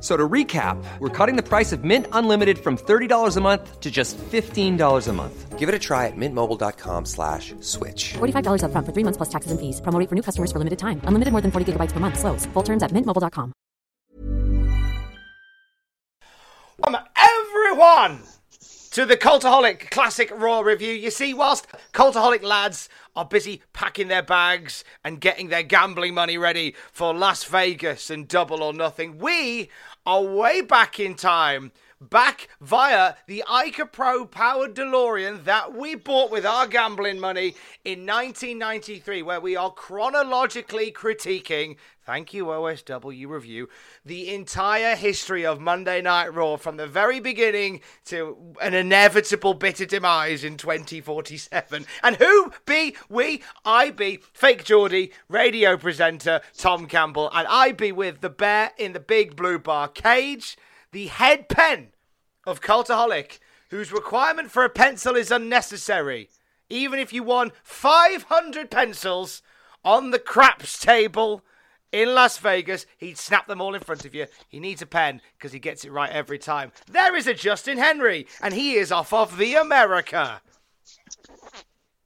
So to recap, we're cutting the price of Mint Unlimited from $30 a month to just $15 a month. Give it a try at mintmobile.com slash switch. $45 up front for three months plus taxes and fees. Promo rate for new customers for limited time. Unlimited more than 40 gigabytes per month. Slows. Full terms at mintmobile.com. Welcome everyone to the Cultaholic Classic Raw Review. You see, whilst Cultaholic lads are busy packing their bags and getting their gambling money ready for Las Vegas and Double or Nothing, we are way back in time. Back via the Ica Pro powered DeLorean that we bought with our gambling money in 1993, where we are chronologically critiquing thank you OSW review, the entire history of Monday Night Raw from the very beginning to an inevitable bitter demise in 2047. And who be we? I be fake Geordie, radio presenter Tom Campbell, and I be with the bear in the big blue bar cage, the head pen of Cultaholic, whose requirement for a pencil is unnecessary. Even if you won 500 pencils on the craps table in Las Vegas, he'd snap them all in front of you. He needs a pen because he gets it right every time. There is a Justin Henry, and he is off of the America.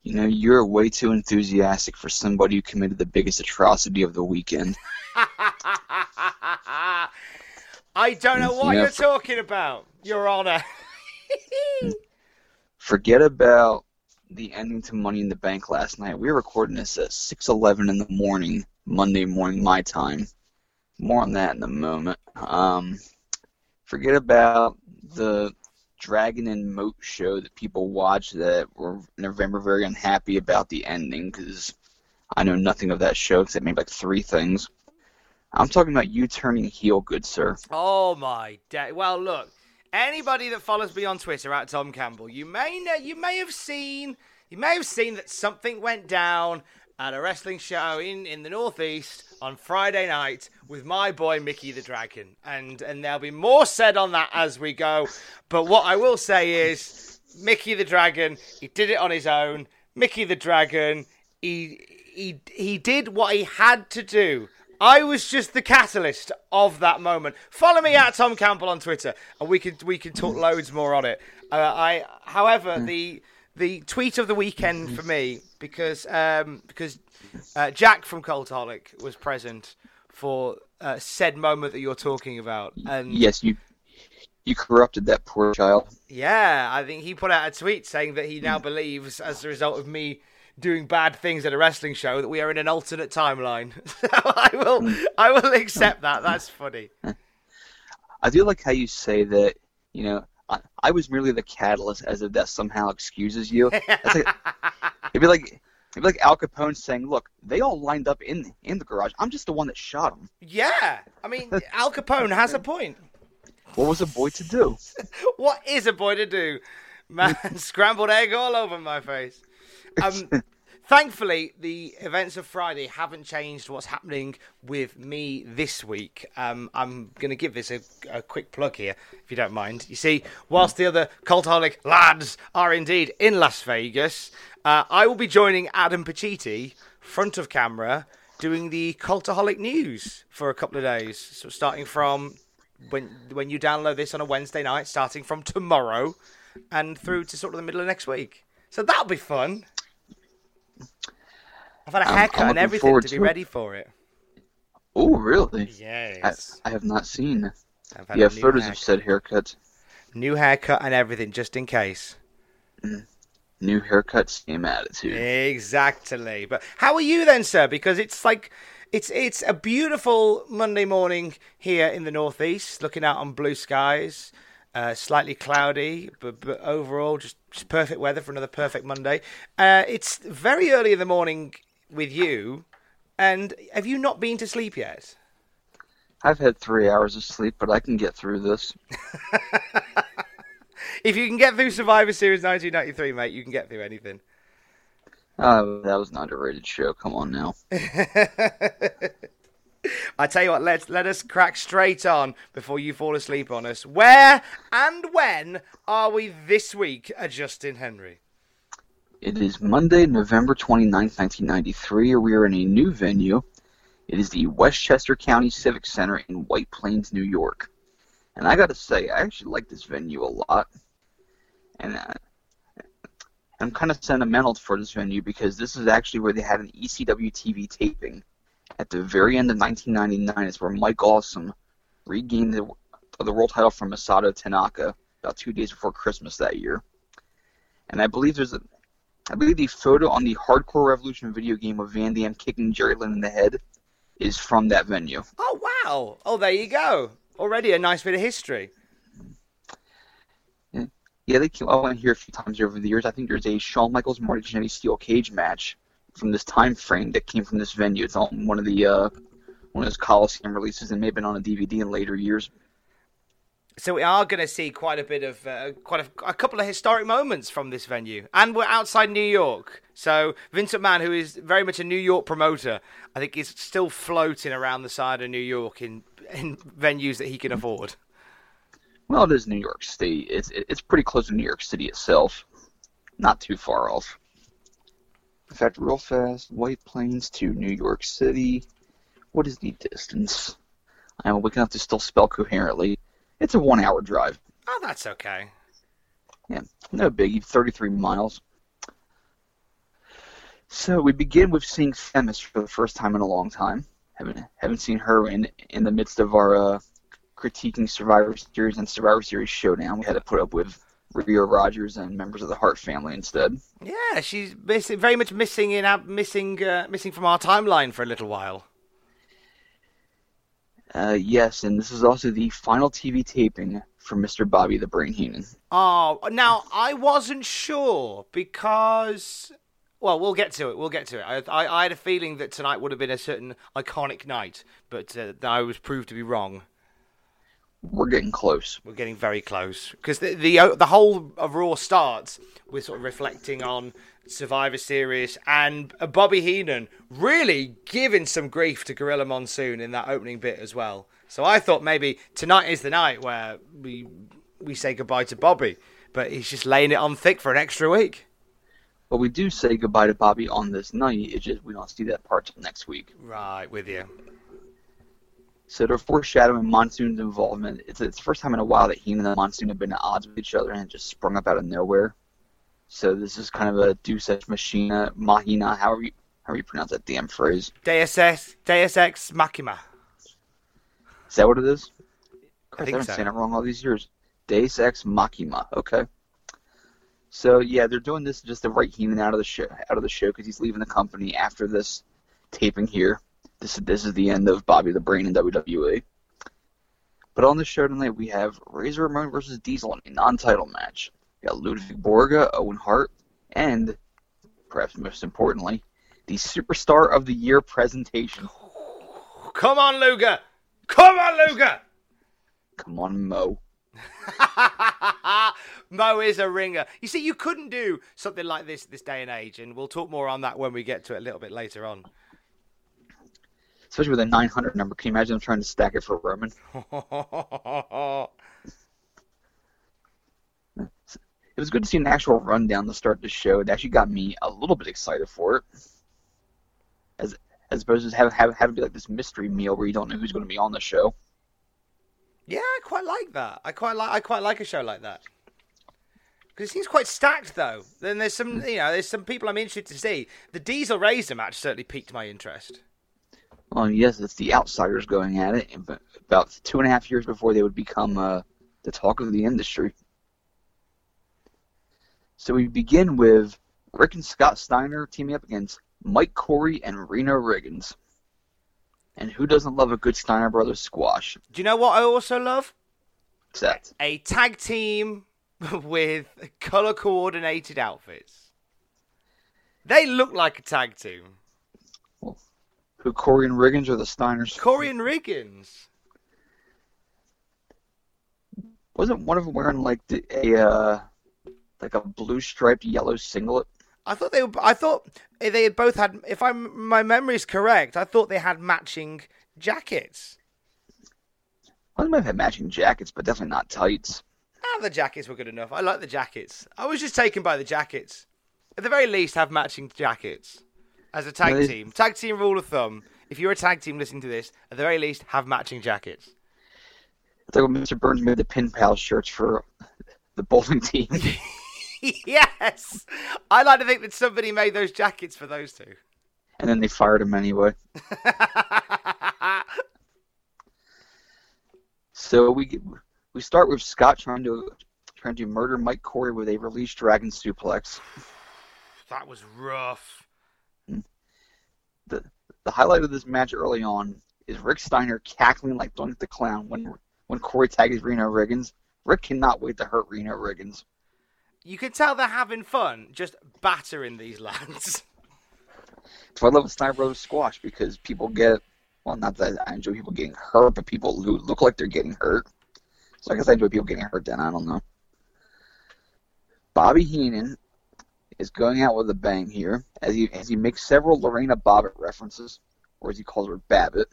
You know, you're way too enthusiastic for somebody who committed the biggest atrocity of the weekend. I don't know what you're for- talking about, Your Honor. Forget about the ending to Money in the Bank last night. We were recording this at 6:11 in the morning, Monday morning my time. More on that in a moment. Um, forget about the Dragon and Moat show that people watch that were in November very unhappy about the ending because I know nothing of that show except maybe like three things. I'm talking about you turning heel, good sir. Oh my day! Well, look, anybody that follows me on Twitter at Tom Campbell, you may know, you may have seen, you may have seen that something went down at a wrestling show in in the northeast on Friday night with my boy Mickey the Dragon, and and there'll be more said on that as we go. But what I will say is, Mickey the Dragon, he did it on his own. Mickey the Dragon, he he he did what he had to do. I was just the catalyst of that moment. Follow me at Tom Campbell on Twitter, and we can we can talk loads more on it. Uh, I, however, the the tweet of the weekend for me because um, because uh, Jack from Cultaholic was present for uh, said moment that you're talking about, and Yes, you you corrupted that poor child. yeah, I think he put out a tweet saying that he now believes, as a result of me doing bad things at a wrestling show, that we are in an alternate timeline. so I will, I will accept that. That's funny. I do like how you say that, you know, I, I was merely the catalyst as if that somehow excuses you. Like, it'd be like it'd be like Al Capone saying, "Look, they all lined up in in the garage. I'm just the one that shot them. Yeah, I mean, Al Capone has a point. What was a boy to do?" What is a boy to do? Man, scrambled egg all over my face. Um, thankfully, the events of Friday haven't changed what's happening with me this week. Um, I'm going to give this a, a quick plug here, if you don't mind. You see, whilst the other cultaholic lads are indeed in Las Vegas, uh, I will be joining Adam Pacitti, front of camera, doing the cultaholic news for a couple of days. So starting from when when you download this on a Wednesday night, starting from tomorrow, and through to sort of the middle of next week. So that'll be fun. I've had a I'm- haircut I'm and everything to be to ready for it. Oh, really? I, Yes. I have not seen. I've had You have photos haircut. of said haircut. New haircut and everything, just in case. New haircut, same attitude. Exactly. But how are you then, sir? Because it's like it's it's a beautiful Monday morning here in the northeast, looking out on blue skies. Uh, slightly cloudy, but, but overall just, just perfect weather for another perfect Monday. Uh, it's very early in the morning with you, and have you not been to sleep yet? I've had three hours of sleep, but I can get through this. If you can get through Survivor Series 1993, mate, you can get through anything. Uh, that was an underrated show. Come on now. I tell you what, let's let us crack straight on before you fall asleep on us. Where and when are we this week at Justin Henry? It is Monday, November 29, 1993. We are in a new venue. It is the Westchester County Civic Center in White Plains, New York. And I got to say, I actually like this venue a lot. And uh, I'm kind of sentimental for this venue because this is actually where they had an ECW TV taping. At the very end of 1999 is where Mike Awesome regained the, the world title from Masato Tanaka about two days before Christmas that year. And I believe there's a, I believe the photo on the Hardcore Revolution video game of Van Dam kicking Jerry Lynn in the head is from that venue. Oh wow! Oh, there you go. Already a nice bit of history. Yeah, they came. I went here a few times over the years. I think there's a Shawn Michaels Marty Jannetty steel cage match from this time frame that came from this venue. It's on one of the uh, one of those Coliseum releases and may have been on a DVD in later years. So we are going to see quite a bit of uh, quite a, a couple of historic moments from this venue, and we're outside New York. So Vincent Mann, who is very much a New York promoter, I think is still floating around the side of New York in in venues that he can afford. Well, it is New York State. It's it's pretty close to New York City itself, not too far off. In fact, real fast, White Plains to New York City. What is the distance? I'm awake enough to still spell coherently. It's a one-hour drive. Oh, that's okay. Yeah, no biggie. 33 miles. So we begin with seeing Themis for the first time in a long time. Haven't haven't seen her in in the midst of our uh, critiquing Survivor Series and Survivor Series Showdown. We had to put up with Rio Rogers and members of the Hart family instead. Yeah, she's missing, very much missing in missing uh, missing from our timeline for a little while. Uh, yes, and this is also the final TV taping for Mr. Bobby the Brain Heenan. Oh, now I wasn't sure because. Well, we'll get to it. We'll get to it. I, I, I had a feeling that tonight would have been a certain iconic night, but uh, I was proved to be wrong. We're getting close. We're getting very close because the the uh, the whole of Raw starts with sort of reflecting on Survivor Series and Bobby Heenan really giving some grief to Gorilla Monsoon in that opening bit as well. So I thought maybe tonight is the night where we we say goodbye to Bobby, but he's just laying it on thick for an extra week. But we do say goodbye to Bobby on this night. It's just we don't see that part till next week. Right, with you. So they're foreshadowing Monsoon's involvement. It's, it's the first time in a while that Heenan and Monsoon have been at odds with each other and just sprung up out of nowhere. So this is kind of a Deus Ex Machina, Mahina, however you, however you pronounce that damn phrase. Deus Ex, Deus Ex Machina. Is that what it is? I Christ, think I've been so. saying it wrong all these years. Deus Ex Machina. Okay. So yeah, they're doing this just to write Heenan out of the show, out of the show because he's leaving the company after this taping here. This this is the end of Bobby the Brain in WWE. But on the show tonight, we have Razor Ramon versus Diesel in a non-title match. We got Ludwig Borga, Owen Hart, and perhaps most importantly, the Superstar of the Year presentation. Come on, Luger! Come on, Luger! Come on, Mo. Mo is a ringer. You see, you couldn't do something like this this day and age, and we'll talk more on that when we get to it a little bit later on. Especially with a 900 number. Can you imagine them trying to stack it for Roman? It was good to see an actual rundown to start the show. It actually got me a little bit excited for it. As as opposed to having have have it be like this mystery meal where you don't know who's going to be on the show. yeah, I quite like that. I quite like I quite like a show like that. Because it seems quite stacked, though. Then there's some, you know, there's some people I'm interested to see. The Diesel Razor match certainly piqued my interest. Well, yes, it's the outsiders going at it, but about two and a half years before they would become uh, the talk of the industry. So we begin with Rick and Scott Steiner teaming up against Mike Corey and Reno Riggins. And who doesn't love a good Steiner Brothers squash? Do you know what I also love? Except A tag team with color coordinated outfits. They look like a tag team. who Corey and Riggins or the Steiners? Corey and Riggins. Wasn't one of them wearing like the, a uh, like a blue striped yellow singlet? I thought they were. I thought they had both had. If I'm my memory is correct, I thought they had matching jackets. Well, they might have had matching jackets, but definitely not tights. Ah, the jackets were good enough. I like the jackets. I was just taken by the jackets. At the very least, have matching jackets as a tag Well, they- team. Tag team rule of thumb: if you're a tag team listening to this, at the very least, have matching jackets. It's like when Mr. Burns made the pin pal shirts for the bowling team. yes, I like to think that somebody made those jackets for those two. and then they fired him anyway. So we we start with Scott trying to trying to murder Mike Corey with a released dragon suplex. that was rough. Hmm. The the highlight of this match early on is Rick Steiner cackling like Doink the Clown when when Corey tags Reno Riggins. Rick cannot wait to hurt Reno Riggins. You can tell they're having fun, just battering these lads. I love Steiner Brothers squash because people get well, not that I enjoy people getting hurt, but people who look like they're getting hurt. So I guess I enjoy people getting hurt. Then I don't know. Bobby Heenan is going out with a bang here as he as he makes several Lorena Bobbitt references, or as he calls her Babbitt.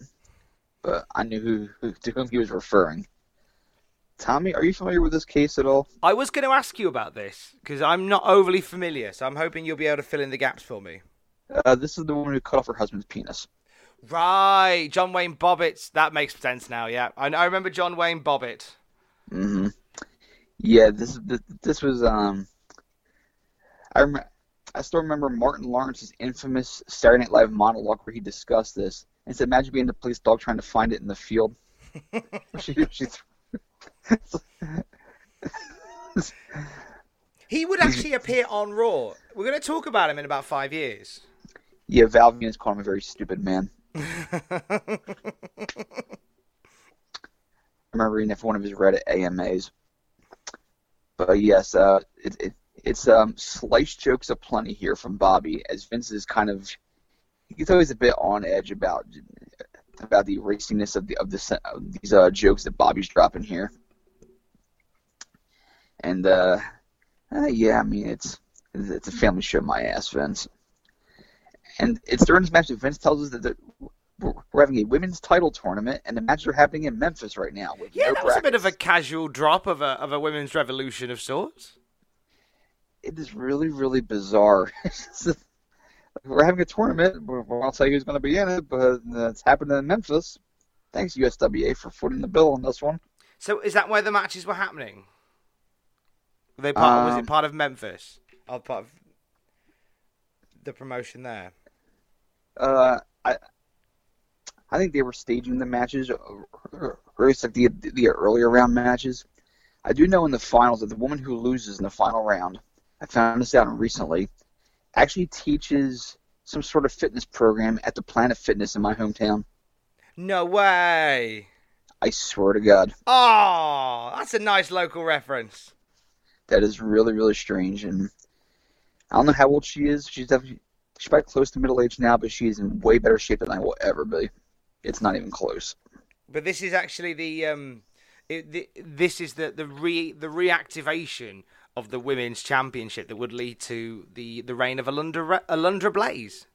But I knew who, who to whom he was referring. Tommy, are you familiar with this case at all? I was going to ask you about this because I'm not overly familiar, so I'm hoping you'll be able to fill in the gaps for me. Uh, this is the woman who cut off her husband's penis. Right, John Wayne Bobbitt. That makes sense now. Yeah, I, I remember John Wayne Bobbitt. hmm Yeah, this this, this was um. I rem- I still remember Martin Lawrence's infamous Saturday Night Live monologue where he discussed this and said, "Imagine being the police dog trying to find it in the field." she, she He would actually appear on Raw. We're going to talk about him in about five years. yeah, Val Venis called him a very stupid man. I remember reading it for one of his Reddit AMAs. But yes, uh, it, it, it's um, slice jokes aplenty here from Bobby, as Vince is kind of he's always a bit on edge about about the raciness of the of the of these uh, jokes that Bobby's dropping here. And uh, uh, yeah, I mean it's it's a family show, my ass, Vince. And it's during this match that Vince tells us that the, we're having a women's title tournament, and the matches are happening in Memphis right now. With Yeah, no that was a bit of a casual drop of a of a women's revolution of sorts. It is really, really bizarre. We're having a tournament. we I'll tell you who's going to be in it, but it's happening in Memphis. Thanks, USWA, for footing the bill on this one. So is that where the matches were happening? Were they part, was Um, it part of Memphis? Or part of the promotion there? Uh, I, I think they were staging the matches, or at least like the the earlier round matches. I do know in the finals that the woman who loses in the final round, I found this out recently, actually teaches some sort of fitness program at the Planet Fitness in my hometown. No way. I swear to God, Oh, that's a nice local reference. that is really really strange, and I don't know how old she is. She's definitely she's probably close to middle age now, but she's in way better shape than I will ever be. It's not even close. But this is actually the um, it, the, this is the the re the reactivation of the women's championship that would lead to the the reign of Alundra Alundra Blaze.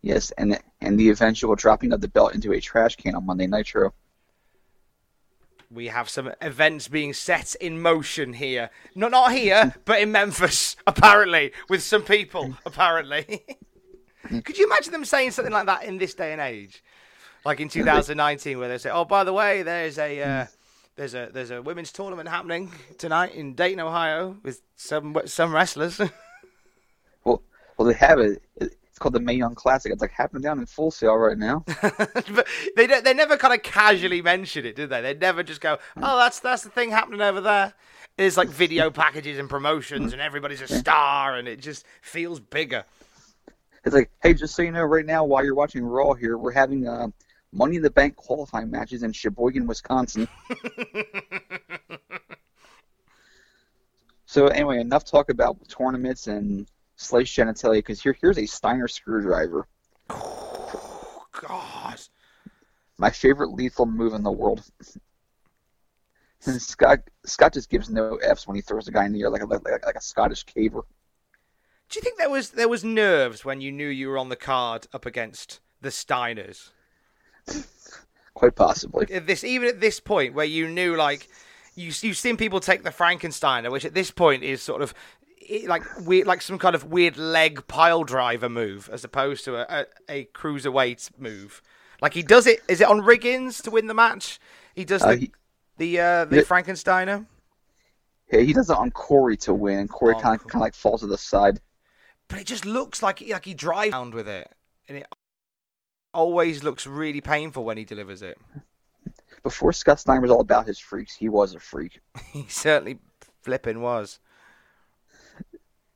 Yes, and and the eventual dropping of the belt into a trash can on Monday Nitro. We have some events being set in motion here. Not not here, but in Memphis, apparently, with some people, apparently. Could you imagine them saying something like that in this day and age? Like in 2019, where they say, "Oh, by the way, there's a uh, there's a there's a women's tournament happening tonight in Dayton, Ohio, with some some wrestlers." Well, well, they have it. It's called the Mae Young Classic. It's like happening down in Full Sail right now. but they don't, they never kind of casually mention it, do they? They never just go, "Oh, that's that's the thing happening over there." There's like video packages and promotions, and everybody's a star, and it just feels bigger. It's like, hey, just so you know, right now while you're watching Raw here, we're having uh, Money in the Bank qualifying matches in Sheboygan, Wisconsin. so anyway, enough talk about tournaments and slice genitalia because here, here's a Steiner screwdriver. Oh God, My favorite lethal move in the world. And Scott Scott just gives no f's when he throws a guy in the air like a, like, like a Scottish caber. do you think there was there was nerves when you knew you were on the card up against the Steiners? Quite possibly. At this even at this point where you knew like you you've seen people take the Frankensteiner, which at this point is sort of like weird, like some kind of weird leg pile driver move, as opposed to a, a, a cruiserweight move. Like he does it. Is it on Riggins to win the match? He does Uh, the he- the uh, the. Frankensteiner, Yeah, he does it on Corey to win, and Corey Oh, kind of cool. kind of like falls to the side. but it just looks like like he drives around with it, and it always looks really painful when he delivers it. Before Scott Steiner was all about his freaks, he was a freak. He certainly flipping was.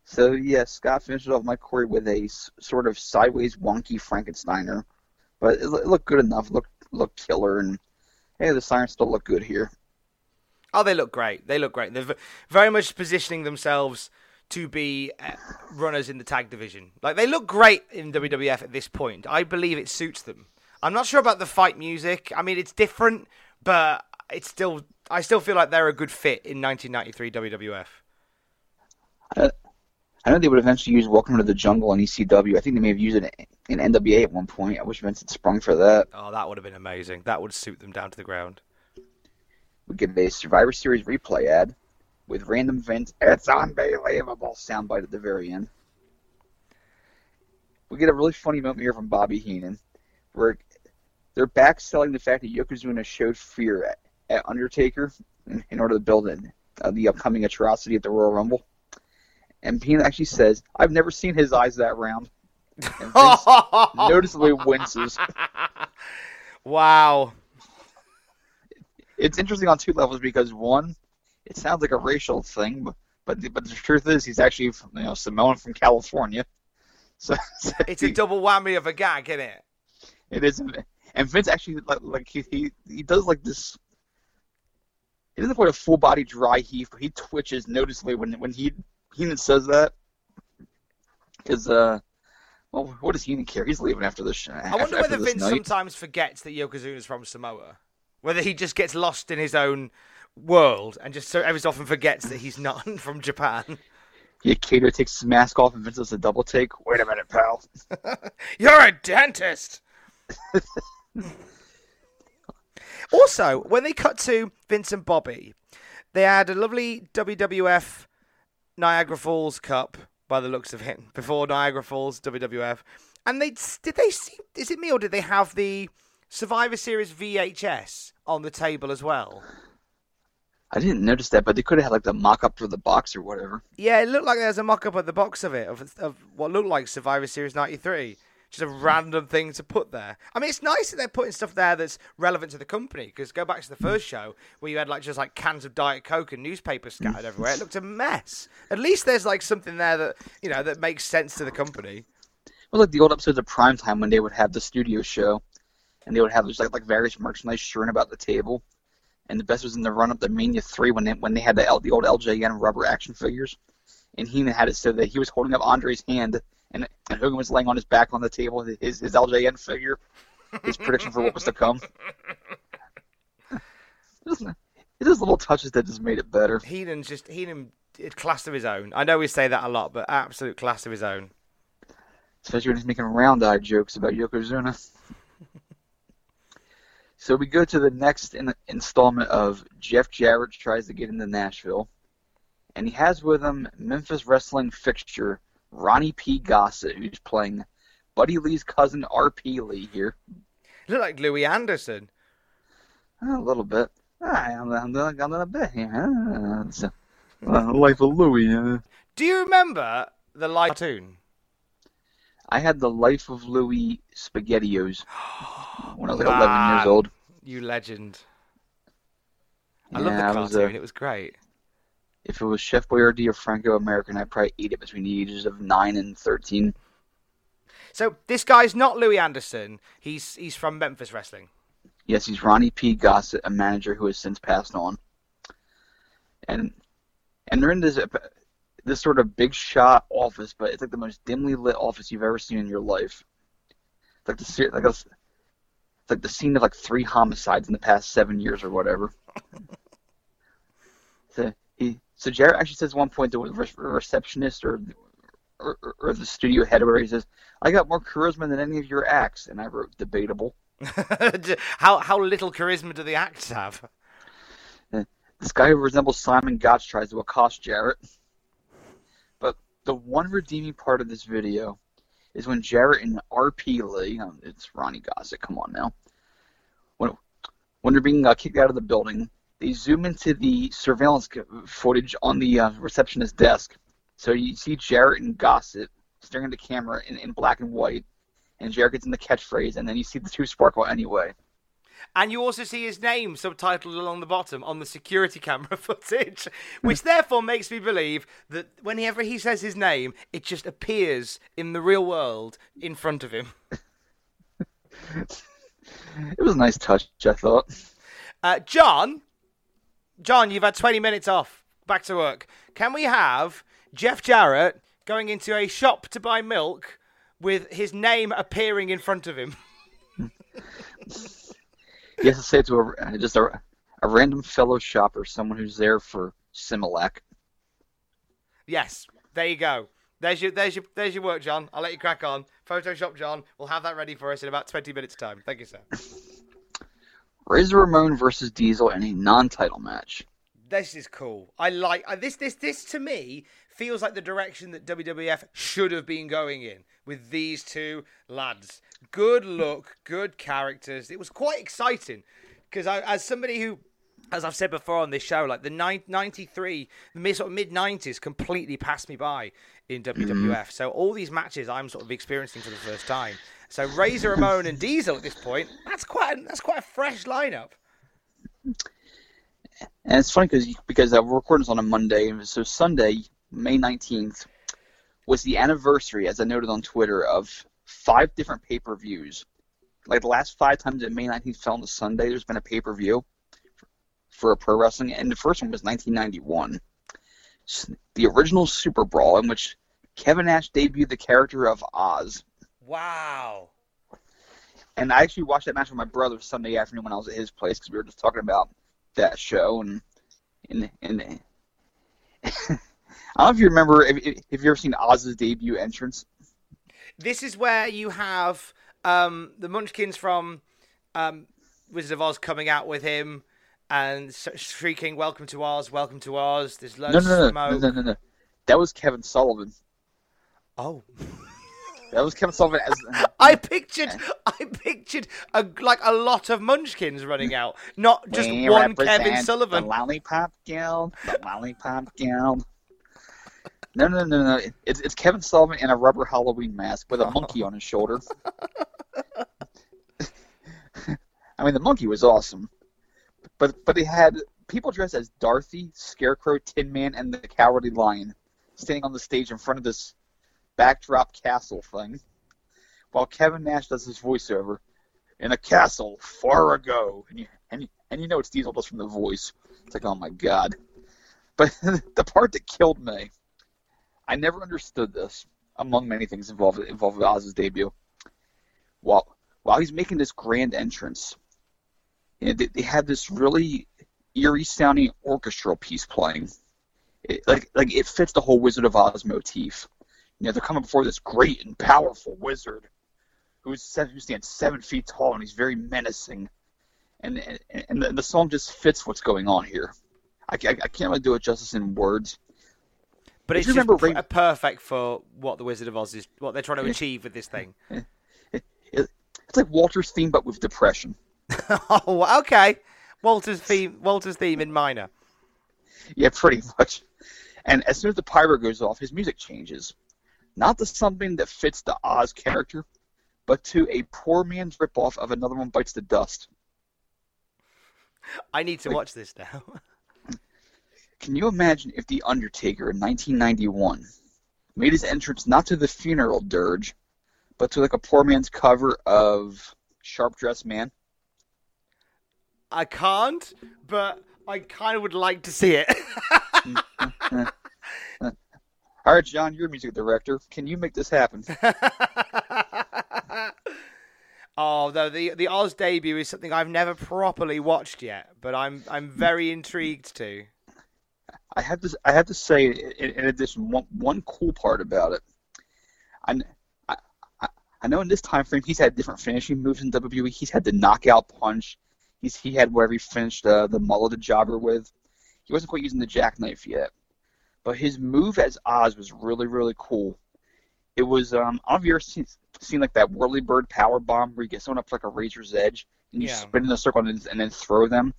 So yeah, Scott finishes off Mike Corey with a s- sort of sideways wonky Frankensteiner, but it, loo- it looked good enough. Looked looked killer, and hey, the Sirens still look good here. Oh, they look great. They look great. They're v- very much positioning themselves to be uh, runners in the tag division. Like they look great in WWF at this point. I believe it suits them. I'm not sure about the fight music. I mean, it's different, but it's still. I still feel like they're a good fit in 1993 WWF. I, I know they would eventually use Welcome to the Jungle in ECW. I think they may have used it in NWA at one point. I wish Vince had sprung for that. Oh, that would have been amazing. That would suit them down to the ground. We get a Survivor Series replay ad with random Vince. It's unbelievable soundbite at the very end. We get a really funny moment here from Bobby Heenan, where they're back selling the fact that Yokozuna showed fear at, at Undertaker in, in order to build in uh, the upcoming atrocity at the Royal Rumble. And Heenan actually says, "I've never seen his eyes that round." And Vince noticeably winces. Wow. it's interesting on two levels because one, it sounds like a racial thing, but but the, but the truth is he's actually from, you know Samoan from California, so, so It's a double whammy of a gag, isn't it? it is, and Vince actually like, like he, he he does like this. He doesn't put a full body dry heave, but he twitches noticeably when when he Heenan says that. Because uh, well, what does Heenan care? He's leaving after this. sh- I wonder after whether this Vince night. sometimes forgets that Yokozuna's from Samoa. Whether he just gets lost in his own world and just so every so often forgets that he's not from Japan. Yeah, Kato takes his mask off and Vince does a double take. Wait a minute, pal. You're a dentist. also, when they cut to Vince and Bobby, they had a lovely WWF Niagara Falls Cup by the looks of it before Niagara Falls WWF, and they did they see? Is it me or did they have the Survivor Series VHS on the table as well? I didn't notice that, but they could have had like the mock up for the box or whatever. Yeah, it looked like there's a mock-up at the box of it of, of what looked like Survivor Series '93. Just a random thing to put there. I mean, it's nice that they're putting stuff there that's relevant to the company. Because go back to the first show where you had like just like cans of Diet Coke and newspapers scattered everywhere. It looked a mess. At least there's like something there that you know that makes sense to the company. Was like the old episodes of Primetime when they would have the studio show, and they would have just like like various merchandise strewn about the table. And the best was in the run up to Mania three when they when they had the L, the old LJN rubber action figures, and Heenan had it so that he was holding up Andre's hand, and, and Hogan was laying on his back on the table his his LJN figure, his prediction for what was to come. It is little touches that just made it better. Heenan's just Heenan class of his own. I know we say that a lot, but absolute class of his own. especially when he's making round-eyed jokes about Yokozuna. So we go to the next in installment of Jeff Jarrett tries to get into Nashville, and he has with him Memphis wrestling fixture Ronnie P. Gossett, who's playing Buddy Lee's cousin R.P. Lee here. Look like Louie Anderson. A little bit. I'm, I'm, I'm a bit here. It's, uh, Life of Louis. Uh. Do you remember the live cartoon? I had the Life of Louie Spaghettios when I was like 11 years old. You legend. I love the Yeah, I was, uh, cartoon. It was great. If it was Chef Boyardee or Franco American, I'd probably ate it between the ages of 9 and 13. So this guy's not Louie Anderson. He's he's from Memphis Wrestling. Yes, he's Ronnie P. Gossett, a manager who has since passed on. And and they're in this this sort of big shot office, but it's like the most dimly lit office you've ever seen in your life. It's like the like a, it's like the scene of like three homicides in the past seven years or whatever. so he so Jarrett actually says at one point to the receptionist or, or or the studio head where he says, "I got more charisma than any of your acts," and I wrote debatable. how how little charisma do the acts have? Uh, this guy who resembles Simon Gotch tries to accost Jarrett. The one redeeming part of this video is when Jarrett and RP Lee, um, it's Ronnie Gossett, come on now, when, when they're being uh, kicked out of the building, they zoom into the surveillance footage on the uh, receptionist desk. So you see Jarrett and Gossett staring at the camera in, in black and white, and Jarrett gets in the catchphrase, and then you see the two sparkle anyway. And you also see his name subtitled along the bottom on the security camera footage, which therefore makes me believe that whenever he says his name, it just appears in the real world in front of him. It was a nice touch, I thought. Uh, John, John, you've had 20 minutes off. Back to work. Can we have Jeff Jarrett going into a shop to buy milk with his name appearing in front of him? He has to say it to a, just a, a random fellow shopper, someone who's there for Similac. Yes, there you go. There's your, there's your, there's your work, John. I'll let you crack on. Photoshop, John. We'll have that ready for us in about 20 minutes' time. Thank you, sir. Razor Ramon versus Diesel in a non-title match. This is cool. I like uh, this. This this to me feels like the direction that WWF should have been going in with these two lads. Good look, good characters. It was quite exciting because I, as somebody who, as I've said before on this show, like the nine- 93, the mid, sort of mid 90s completely passed me by in mm-hmm. WWF. So all these matches I'm sort of experiencing for the first time. So Razor Ramon and Diesel at this point, that's quite a, that's quite a fresh lineup. And it's funny because because we're recording this on a Monday, so Sunday, May 19th, was the anniversary, as I noted on Twitter, of five different pay-per-views. Like the last five times that May 19th fell on a Sunday, there's been a pay-per-view for a pro wrestling, and the first one was 1991. The original Super Brawl, in which Kevin Nash debuted the character of Oz. Wow. And I actually watched that match with my brother Sunday afternoon when I was at his place because we were just talking about that show and and and. I don't know if you remember. If, if if you ever seen Oz's debut entrance, This is where you have um, the Munchkins from um, Wizard of Oz coming out with him and shrieking, "Welcome to Oz! Welcome to Oz!" There's loads no, no, of no, smoke. no, no, no, no. That was Kevin Sullivan. Oh, That was Kevin Sullivan as I pictured, I pictured a, like a lot of Munchkins running out, not just We one Kevin Sullivan. The Lollipop Guild. The Lollipop Guild. No, no, no, no. It's, it's Kevin Sullivan in a rubber Halloween mask with a oh. monkey on his shoulder. I mean, the monkey was awesome, but but they had people dressed as Dorothy, Scarecrow, Tin Man, and the Cowardly Lion standing on the stage in front of this backdrop castle thing, while Kevin Nash does his voiceover in a castle far ago, and you and you, and you know it's Diesel just from the voice. It's like, oh my god. But the part that killed me, I never understood this. Among many things involved involved with Oz's debut, while while he's making this grand entrance, you know, they, they had this really eerie sounding orchestral piece playing. It, like like it fits the whole Wizard of Oz motif. You know, they're coming before this great and powerful wizard who's seven, who stands seven feet tall and he's very menacing. And and, and the, the song just fits what's going on here. I, I, I can't really do it justice in words. But it's just remember perfect for what the Wizard of Oz is, what they're trying to achieve with this thing. It's like Walter's theme, but with depression. oh, okay. Walter's theme, Walter's theme in minor. Yeah, pretty much. And as soon as the pyro goes off, his music changes. not to something that fits the Oz character, but to a poor man's ripoff of Another One Bites the Dust. I need to watch this now. Can you imagine if The Undertaker in 1991 made his entrance not to the funeral dirge, but to like a poor man's cover of Sharp Dressed Man? I can't, but I kind of would like to see it. All right, John, you're a music director. Can you make this happen? oh, though the the Oz debut is something I've never properly watched yet, but I'm I'm very intrigued to. I have to I have to say, in, in addition, one one cool part about it, I, I I know in this time frame he's had different finishing moves in WWE. He's had the knockout punch. He's he had wherever he finished uh, the mulleted jobber with. He wasn't quite using the jackknife yet, but his move as Oz was really really cool. It was um I don't know if you ever seen, seen like that whirly bird power bomb where you get someone up to like a razor's edge and you Yeah. spin in a circle and, and then throw them.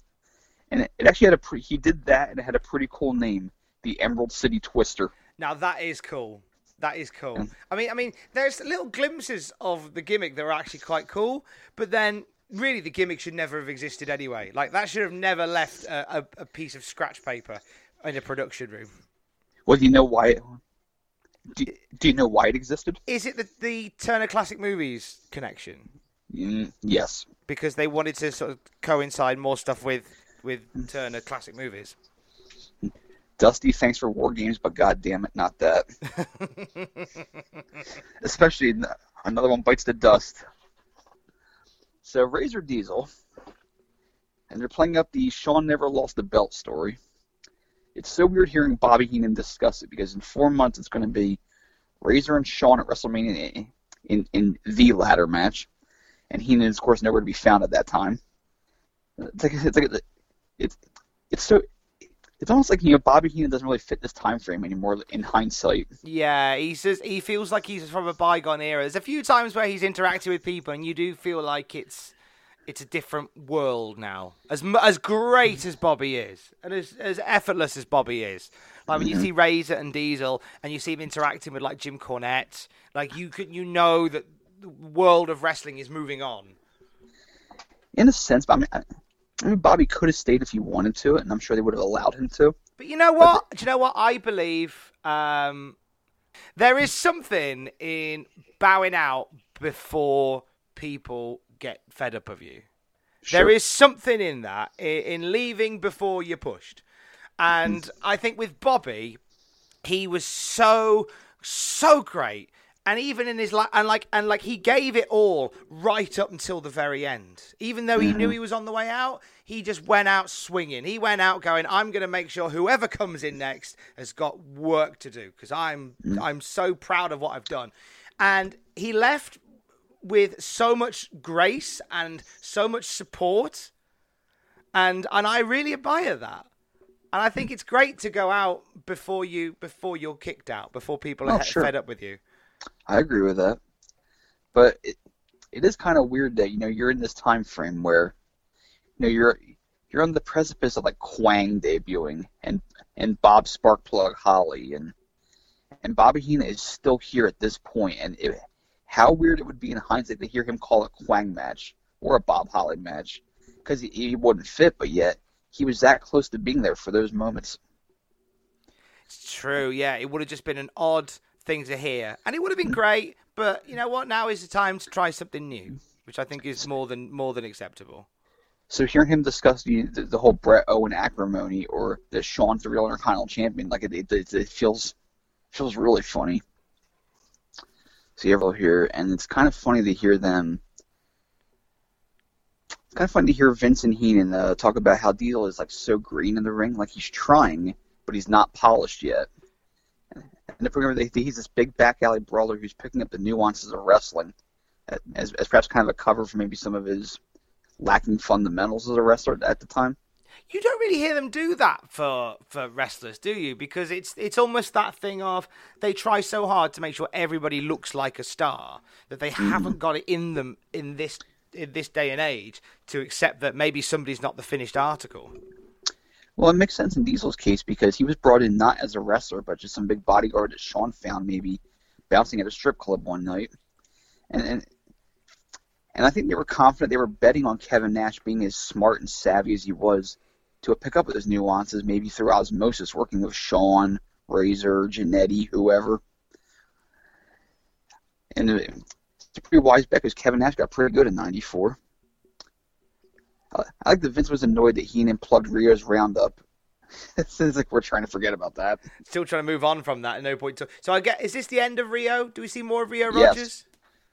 And it, it actually had a pre- he did that and it had a pretty cool name, the Emerald City Twister. Now that is cool. That is cool. Mm. I mean, I mean, there's little glimpses of the gimmick that are actually quite cool, but then really the gimmick should never have existed anyway. Like that should have never left a, a, a piece of scratch paper in a production room. Well, do you know why? It, do, do you know why it existed? Is it the, the Turner Classic Movies connection? Mm, yes. Because they wanted to sort of coincide more stuff with with Turner Classic Movies. Dusty, thanks for war games, but god damn it, not that. Especially another one bites the dust. So Razor Diesel, and they're playing up the Shawn never lost the belt story. It's so weird hearing Bobby Heenan discuss it because in four months it's going to be Razor and Shawn at WrestleMania in, in, in the ladder match, and Heenan is of course nowhere to be found at that time. It's like it's like it's it's so it's almost like you know Bobby Heenan doesn't really fit this time frame anymore in hindsight. Yeah, he says he feels like he's from a bygone era. There's a few times where he's interacted with people, and you do feel like it's it's a different world now. As as great as Bobby is, and as as effortless as Bobby is, like when you see Razor and Diesel, and you see him interacting with like Jim Cornette, like you could you know that the world of wrestling is moving on. In a sense, but I mean, I, I mean Bobby could have stayed if he wanted to, and I'm sure they would have allowed him to. But you know what? Do you know what I believe? Um, there is something in bowing out before people get fed up of you. There Sure. is something in that, in leaving before you're pushed. And I think with Bobby, he was so, so great. And even in his like, and like, and like, he gave it all right up until the very end. Even though he knew he was on the way out, he just went out swinging. He went out going, "I'm going to make sure whoever comes in next has got work to do because I'm, mm. I'm so proud of what I've done." And he left with so much grace and so much support, and and I really admire that. And I think it's great to go out before you before you're kicked out, before people Oh, are sure. fed up with you. I agree with that. But it, it is kind of weird that you know you're in this time frame where you know you're you're on the precipice of like Kwang debuting and and Bob Sparkplug Holly and and Bobby Heenan is still here at this point and it, how weird it would be in hindsight to hear him call a Kwang match or a Bob Holly match because he, he wouldn't fit but yet he was that close to being there for those moments. It's true, yeah. It would have just been an odd thing are here, and it would have been great. But you know what? Now is the time to try something new, which I think is more than more than acceptable. So hearing him discuss the, the, the whole Bret Owen acrimony or that Shawn's the real Intercontinental Champion, like it, it, it, feels feels really funny. You have here, and it's kind of funny to hear them. It's kind of funny to hear Vince and Heenan uh, talk about how Diesel is like so green in the ring, like he's trying, but he's not polished yet. And if we remember, he's this big back alley brawler who's picking up the nuances of wrestling, uh, as, as perhaps kind of a cover for maybe some of his lacking fundamentals as a wrestler at the time. You don't really hear them do that for for wrestlers, do you? Because it's it's almost that thing of they try so hard to make sure everybody looks like a star that they haven't got it in them in this in this day and age to accept that maybe somebody's not the finished article. Well, it makes sense in Diesel's case because he was brought in not as a wrestler, but just some big bodyguard that Shawn found maybe bouncing at a strip club one night, and and and I think they were confident they were betting on Kevin Nash being as smart and savvy as he was to pick up those nuances, maybe through osmosis, working with Shawn, Razor, Jannetty, whoever. And it's pretty wise because Kevin Nash got pretty good in '94. I like that Vince was annoyed that Heenan plugged Rio's Roundup. it seems like we're trying to forget about that. Still trying to move on from that. No point to. So I get. Is this the end of Rio? Do we see more of Rio Yes. Rogers?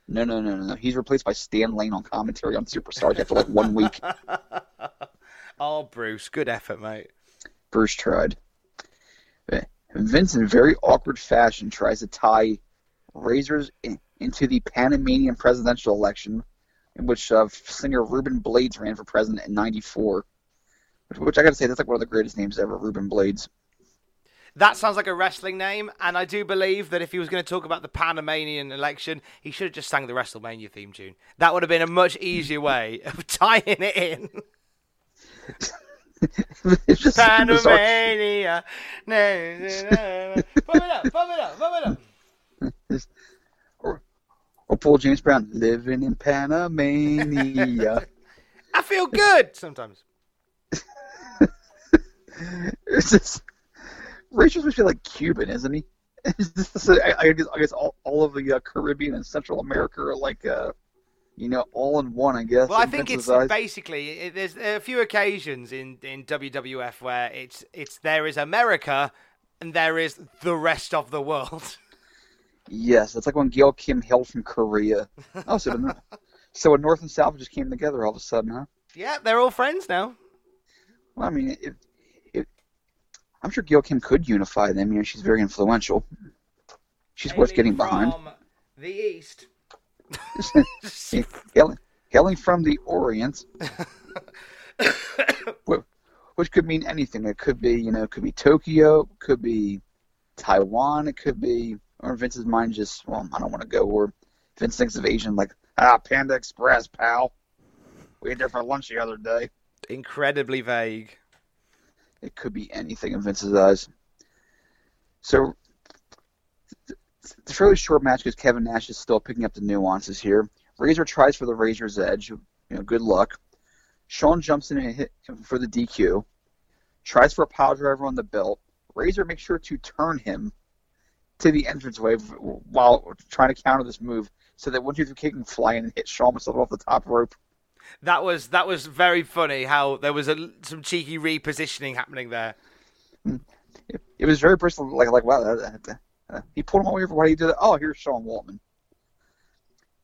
No, no, no, no, no. He's replaced by Stan Lane on commentary on Superstars after like one week. Oh, Bruce, good effort, mate. Bruce tried. Vince, in very awkward fashion, tries to tie Razors in, into the Panamanian presidential election, in which uh, singer Ruben Blades ran for president in '94. Which, which I got to say, that's like one of the greatest names ever, Ruben Blades. That sounds like a wrestling name, and I do believe that if he was going to talk about the Panamanian election, he should have just sang the WrestleMania theme tune. That would have been a much easier way of tying it in. it's just. Panamania. Na, na, na, na. Pump it up, pump it up, pump it up. Or, or Paul James Brown, living in Panamania. I feel good sometimes. it's just Razor's supposed to be like Cuban, isn't he? Just- I, I guess, I guess all, all of the uh, Caribbean and Central America are like, uh, you know, all in one. I guess. Well, I think it's eyes. basically it, there's a few occasions in in WWF where it's it's there is America and there is the rest of the world. Yes, it's like when Gail Kim hailed from Korea. Oh, so the, so when North and South just came together all of a sudden, huh? yeah, they're all friends now. Well, I mean, it, it, I'm sure Gail Kim could unify them. You know, she's very influential. She's worth getting behind. The east. hailing, hailing from the Orient, wh- which could mean anything. It could be, you know, it could be Tokyo, it could be Taiwan, it could be, or Vince's mind just, well, I don't want to go. Or Vince thinks of Asian, like, ah, Panda Express, pal. We ate there for lunch the other day. Incredibly vague. It could be anything in Vince's eyes. So, it's a fairly short match because Kevin Nash is still picking up the nuances here. Razor tries for the Razor's Edge. You know, good luck. Shawn jumps in and hit him for the DQ. Tries for a pile driver on the belt. Razor makes sure to turn him to the entrance entranceway while trying to counter this move, so that one two three Kid can fly in and hit Shawn myself off the top rope. That was that was very funny. How there was a, some cheeky repositioning happening there. It, it was very personal. Like like wow, that, that, uh, he pulled him over. Why do you do that? Oh, here's Sean Waltman.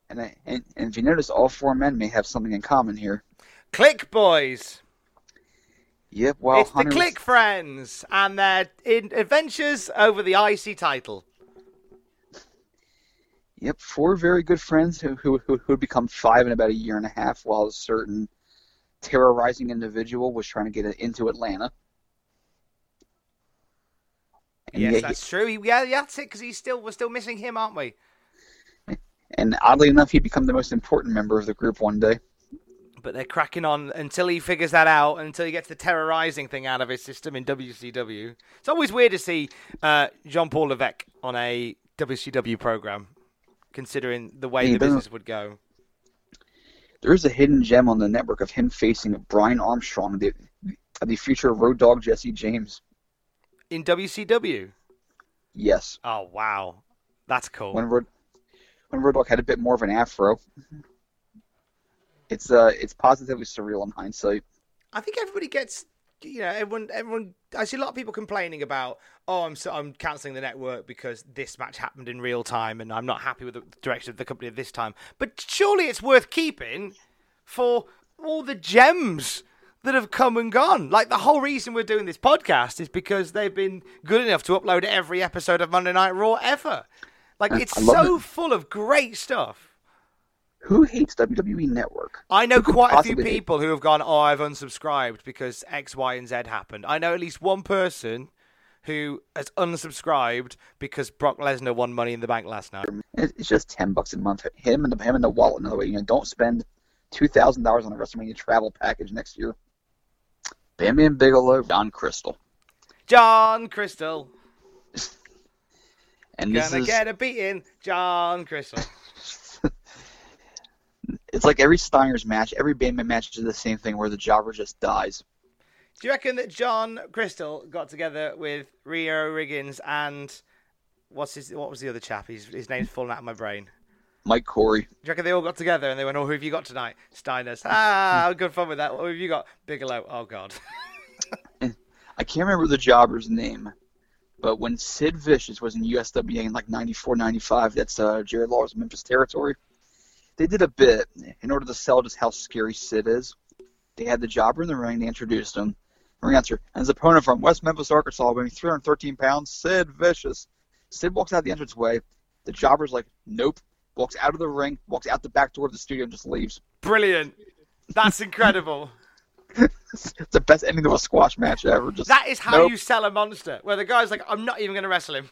And, I, and and if you notice, all four men may have something in common here. Kliq boys. Yep. Well, it's the Kliq Friends and their in- adventures over the IC title. Yep, four very good friends who who who who become five in about a year and a half, while a certain Terra Ryzing individual was trying to get it into Atlanta. And yes, yet- that's true. He, yeah, yeah, that's it. Because he's still we're still missing him, aren't we? and oddly enough, he become the most important member of the group one day. But they're cracking on until he figures that out, until he gets the Terra Ryzing thing out of his system in WCW. It's always weird to see uh, Jean Paul Levesque on a WCW program, considering the way Yeah, the business would go. There is a hidden gem on the network of him facing Brian Armstrong, the the future Road Dog Jesse James. In WCW? Yes, Oh, wow. That's cool. when Road when Road Dog had a bit more of an afro. It's uh it's positively surreal in hindsight. I think everybody gets, you know, everyone, everyone. I see a lot of people complaining about, oh, I'm so, I'm cancelling the network because this match happened in real time, and I'm not happy with the direction of the company at this time. But surely it's worth keeping for all the gems that have come and gone. Like the whole reason we're doing this podcast is because they've been good enough to upload every episode of Monday Night Raw ever. Like it's so it. full of great stuff. Who hates WWE Network? I know Who quite a few possibly hate- people who have gone, oh, I've unsubscribed because X, Y, and Z happened. I know at least one person who has unsubscribed because Brock Lesnar won Money in the Bank last night. It's just ten bucks a month. Him and the him and the wallet. Another way, you know, don't spend two thousand dollars on a WrestleMania travel package next year. Bam Bam Bigelow, Don Crystal. John Crystal. And this Gonna is get a beating, John Crystal. It's like every Steiner's match, every Bateman match is the same thing where the jobber just dies. Do you reckon that John Crystal got together with Reno Riggins and what's his what was the other chap? His his name's fallen out of my brain. Mike Corey. Do you reckon they all got together and they went, "Oh, who have you got tonight?" Steiner's. Ah, good fun with that. What have you got? Bigelow. Oh God. I can't remember the jobber's name, but when Sid Vicious was in USWA in like 94, 95, that's uh, Jerry Lawler's Memphis territory, they did a bit in order to sell just how scary Sid is. They had the jobber in the ring, they introduced him. Ring answer, and his opponent from West Memphis, Arkansas, weighing 313 pounds, Sid Vicious. Sid walks out the entranceway. The jobber's like, nope. Walks out of the ring, walks out the back door of the studio, and just leaves. Brilliant. That's incredible. it's the best ending to a squash match ever. Just That is how nope. you sell a monster. Where the guy's like, "I'm not even going to wrestle him."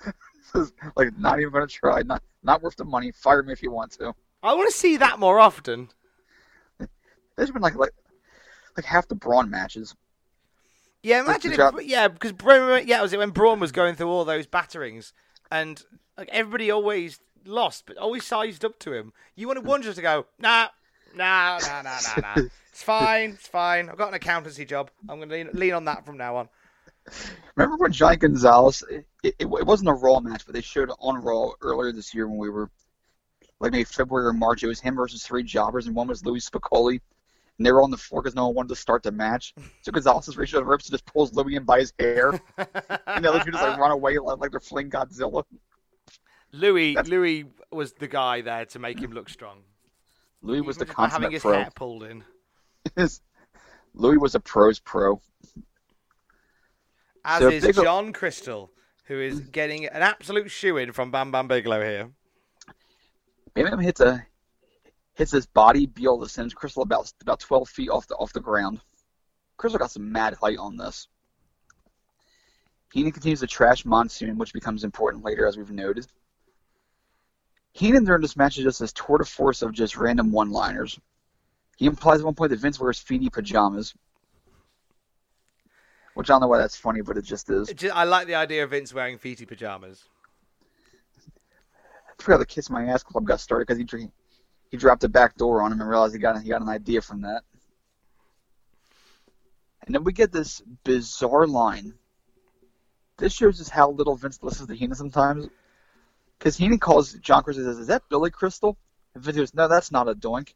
like not even gonna try. Not not worth the money. Fire me if you want to. I want to see that more often. There's been like like like half the Braun matches. Yeah, imagine if, job- yeah, because Braun, yeah, was it when Braun was going through all those batterings, and like everybody always lost, but always sized up to him. You wanted one just to go, nah, nah, nah, nah, nah, nah. It's fine, it's fine. I've got an accountancy job. I'm going to lean, lean on that from now on. Remember when Johnny Gonzalez? It, it, it wasn't a Raw match, but they showed it on Raw earlier this year when we were like maybe February or March. It was him versus three jobbers, and one was Louie Spicolli. And they were on the floor because no one wanted to start the match. So Gonzalez is reaching out the ropes and just pulls Louie in by his hair. and the other two just like run away like, like they're fleeing Godzilla. Louie, Louie was the guy there to make him look strong. Louie was the Even by having his pro. hair pulled in. Louie was a pro's pro. As So is John Crystal, who is getting an absolute shoe in from Bam Bam Bigelow here. Bam hits a hits his body Beal sends Crystal about about 12 feet off the off the ground. Crystal got some mad height on this. Heenan continues to trash Monsoon, which becomes important later, as we've noted. Heenan during this match is just this tour de force of just random one-liners. He implies at one point that Vince wears feety pajamas, which I don't know why that's funny, but it just is. I like the idea of Vince wearing feety pajamas. I forgot the Kiss My Ass Club got started because he he dropped a back door on him and realized he got he got an idea from that. And then we get this bizarre line. This shows us how little Vince listens to Heenan sometimes. Because Heenan calls John Crystal and says, Is that Billy Crystal? And Vince goes, No, that's not a doink.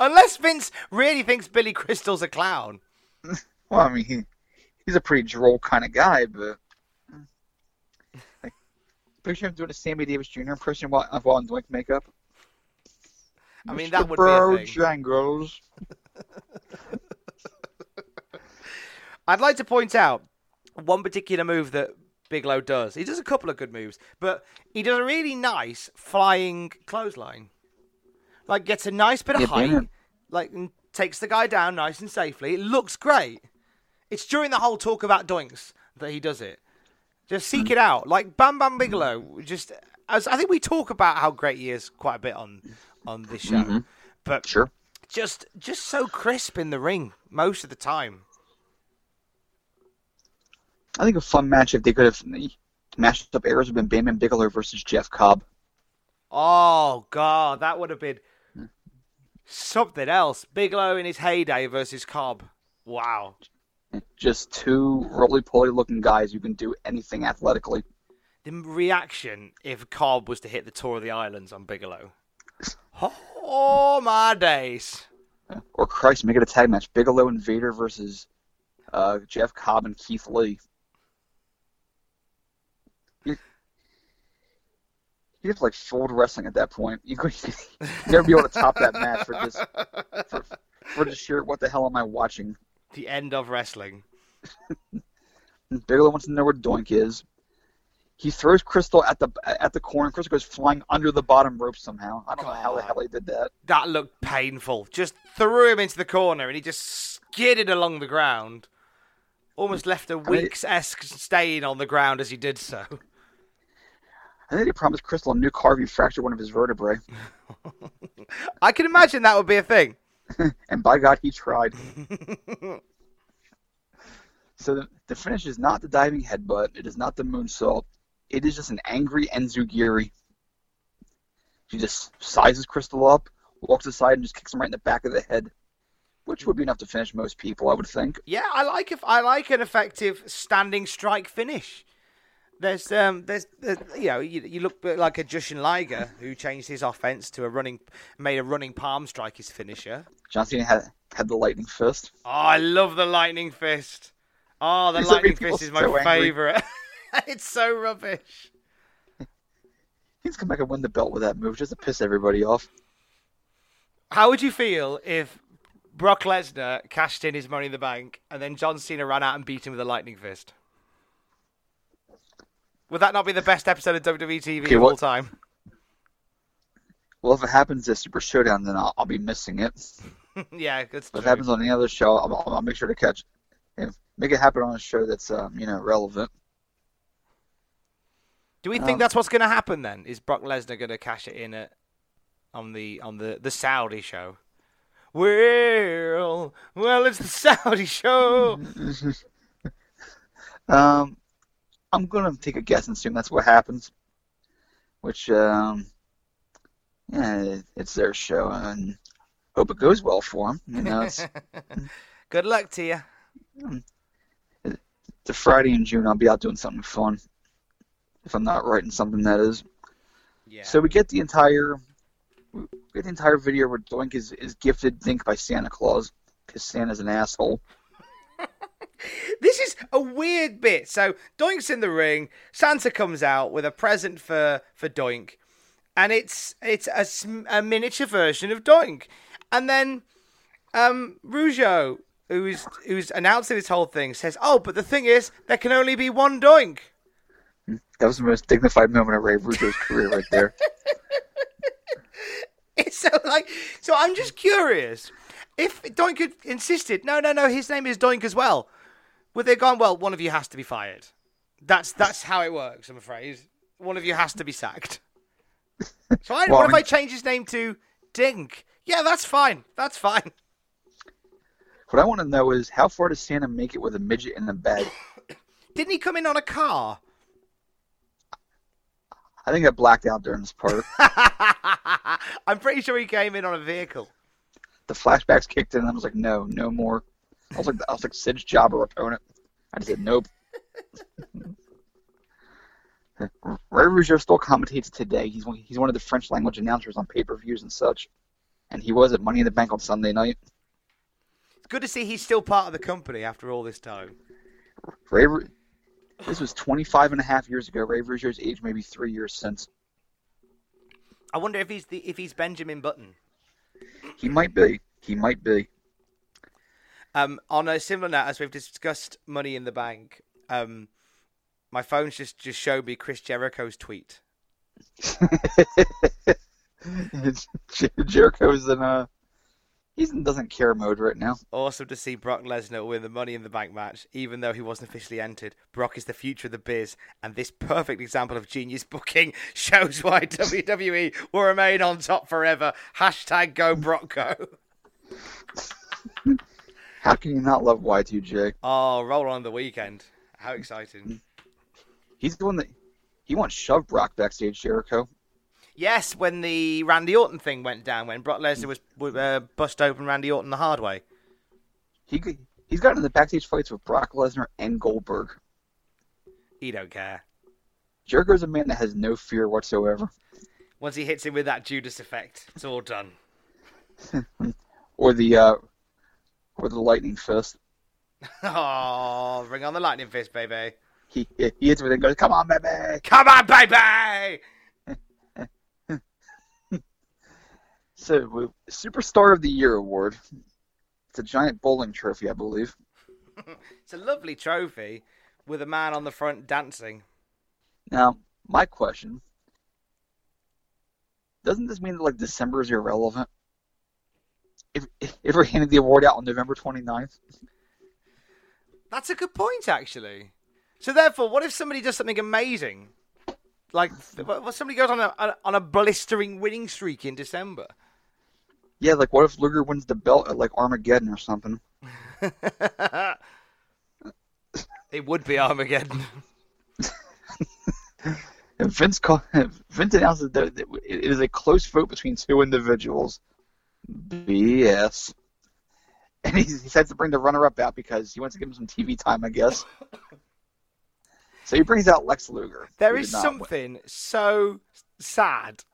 Unless Vince really thinks Billy Crystal's a clown. Well, I mean, he, he's a pretty droll kind of guy, but. Like, picture him doing a Sammy Davis Jr. impression while, uh, while in doink makeup. I mean, Mr. that would be a thing. Bojangles. I'd like to point out one particular move that Bigelow does. He does a couple of good moves, but he does a really nice flying clothesline. Like gets a nice bit of height, like and takes the guy down nice and safely. It looks great. It's during the whole talk about doinks that he does it. Just seek it out. Like Bam Bam Bigelow, just as I think we talk about how great he is quite a bit on on this show. Mm-hmm. But Sure. just just so crisp in the ring most of the time. I think a fun match if they could have mashed up errors would have been Bam Bam Bigelow versus Jeff Cobb. Oh god, that would have been something else. Bigelow in his heyday versus Cobb. Wow. Just two roly-poly looking guys who can do anything athletically. The reaction if Cobb was to hit the tour of the islands on Bigelow. Oh my days. Or Christ, make it a tag match: Bigelow and Vader versus uh, Jeff Cobb and Keith Lee. You have to like fold wrestling at that point. You could never be able to top that match for just for, for just sheer what the hell am I watching? The end of wrestling. Bigelow wants to know where Doink is. He throws Crystal at the at the corner. Crystal goes flying under the bottom rope somehow. I don't know how the hell he did that. That looked painful. Just threw him into the corner and he just skidded along the ground. Almost left a Weeks esque stain on the ground as he did so. I think he promised Crystal a new car if he fractured one of his vertebrae. I can imagine that would be a thing. And by God, he tried. So the, the finish is not the diving headbutt. It is not the moonsault. It is just an angry Enzugiri. She just sizes Crystal up, walks aside, and just kicks him right in the back of the head, which would be enough to finish most people, I would think. Yeah, I like if I like an effective standing strike finish. There's um there's, there's you know you, you look like a Jushin Liger who changed his offense to a running made a running palm strike his finisher. John Cena had had the lightning fist. Oh, I love the lightning fist. Oh, the These lightning fist is my so favorite. it's so rubbish. He's come back and win the belt with that move just to piss everybody off. How would you feel if Brock Lesnar cashed in his money in the bank and then John Cena ran out and beat him with a lightning fist? Would that not be the best episode of WWE TV Okay, of all time? Well, if it happens at Super Showdown, then I'll, I'll be missing it. yeah, that's If it happens on any other show, I'll, I'll make sure to catch. And make it happen on a show that's um, you know relevant. Do we think Um, that's what's going to happen then? Is Brock Lesnar going to cash it in at on the on the the Saudi show? Well, well, it's the Saudi show. Um, I'm gonna take a guess and assume that's what happens. Which, um, yeah, it's their show, and hope it goes well for them. You know, Good luck to you. it's a Friday in June. I'll be out doing something fun. If I'm not writing something, that is. Yeah. So we get the entire, we get the entire video where Doink is, is gifted Dink by Santa Claus because Santa's an asshole. This is a weird bit. So Doink's in the ring. Santa comes out with a present for for Doink, and it's it's a, a miniature version of Doink. And then um, Rougeau, who's who's announcing this whole thing, says, "Oh, but the thing is, there can only be one Doink." That was the most dignified moment of Ray Rougeau's career right there. It's so like so. I'm just curious if Doink had insisted, no, no, no, his name is Doink as well. Would they have gone? Well, one of you has to be fired. That's that's how it works. I'm afraid one of you has to be sacked. So I, Well, what if I change his name to Dink? Yeah, that's fine. That's fine. What I want to know is how far does Santa make it with a midget in the bag? Didn't he come in on a car? I think I blacked out during this part. I'm pretty sure he came in on a vehicle. the flashbacks kicked in, and I was like, no, no more. I was like, I was like Sid's jobber opponent. I just said nope. Ray Rougeau still commentates today. He's one, he's one of the French language announcers on pay per views and such, and he was at Money in the Bank on Sunday night. It's good to see he's still part of the company after all this time. Ray, this was 25 and a half years ago. Ray Rougeau's age maybe three years since. I wonder if he's the if he's Benjamin Button. He might be. He might be. Um, on a similar note, as we've discussed Money in the Bank, um, my phone's just just showed me Chris Jericho's tweet. Jer- Jericho's in a he's in doesn't care mode right now. Awesome to see Brock Lesnar win the Money in the Bank match, even though he wasn't officially entered. Brock is the future of the biz, and this perfect example of genius booking shows why WWE will remain on top forever. Hashtag Go Brock Go. How can you not love Y2J? Oh, roll on the weekend! How exciting! He's the one that he once shoved Brock backstage. Jericho. Yes, when the Randy Orton thing went down, when Brock Lesnar was uh, bust open Randy Orton the hard way. He he's gotten in the backstage fights with Brock Lesnar and Goldberg. He don't care. Jericho's a man that has no fear whatsoever. Once he hits him with that Judas effect, it's all done. Or the uh, or the lightning fist. Oh, bring on the lightning fist, baby! He he hits with it and goes, "Come on, baby!" Come on, baby! So, we- Superstar of the Year award. It's a giant bowling trophy, I believe. It's a lovely trophy with a man on the front dancing. Now, my question: Doesn't this mean that like December is irrelevant? If if, if we're handing the award out on November 29th, That's a good point, actually. So therefore, what if somebody does something amazing, like what somebody goes on a on a blistering winning streak in December? yeah, like what if Luger wins the belt at like Armageddon or something? It would be Armageddon. Vince call, Vince announces that that it is a close vote between two individuals. BS. And he decides to bring the runner-up out because he wants to give him some TV time, I guess. So he brings out Lex Luger. There is who is did not win. something so sad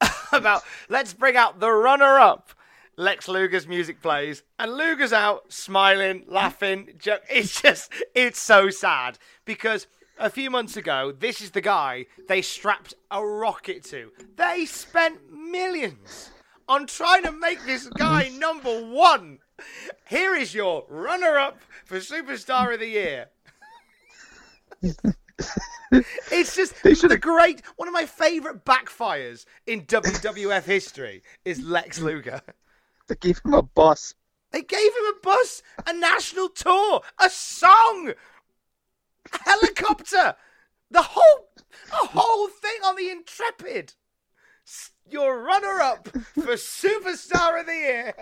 about let's bring out the runner up. Lex Luger's music plays, and Luger's out smiling, laughing. It's just, it's so sad because a few months ago, this is the guy they strapped a rocket to. They spent millions on trying to make this guy number one. Here is your runner up for Superstar of the Year. It's just the great one of my favorite backfires in WWF history is Lex Luger. They gave him a bus. They gave him a bus, a national tour, a song, a helicopter, the whole, the whole thing on the Intrepid. Your runner-up for Superstar of the Year.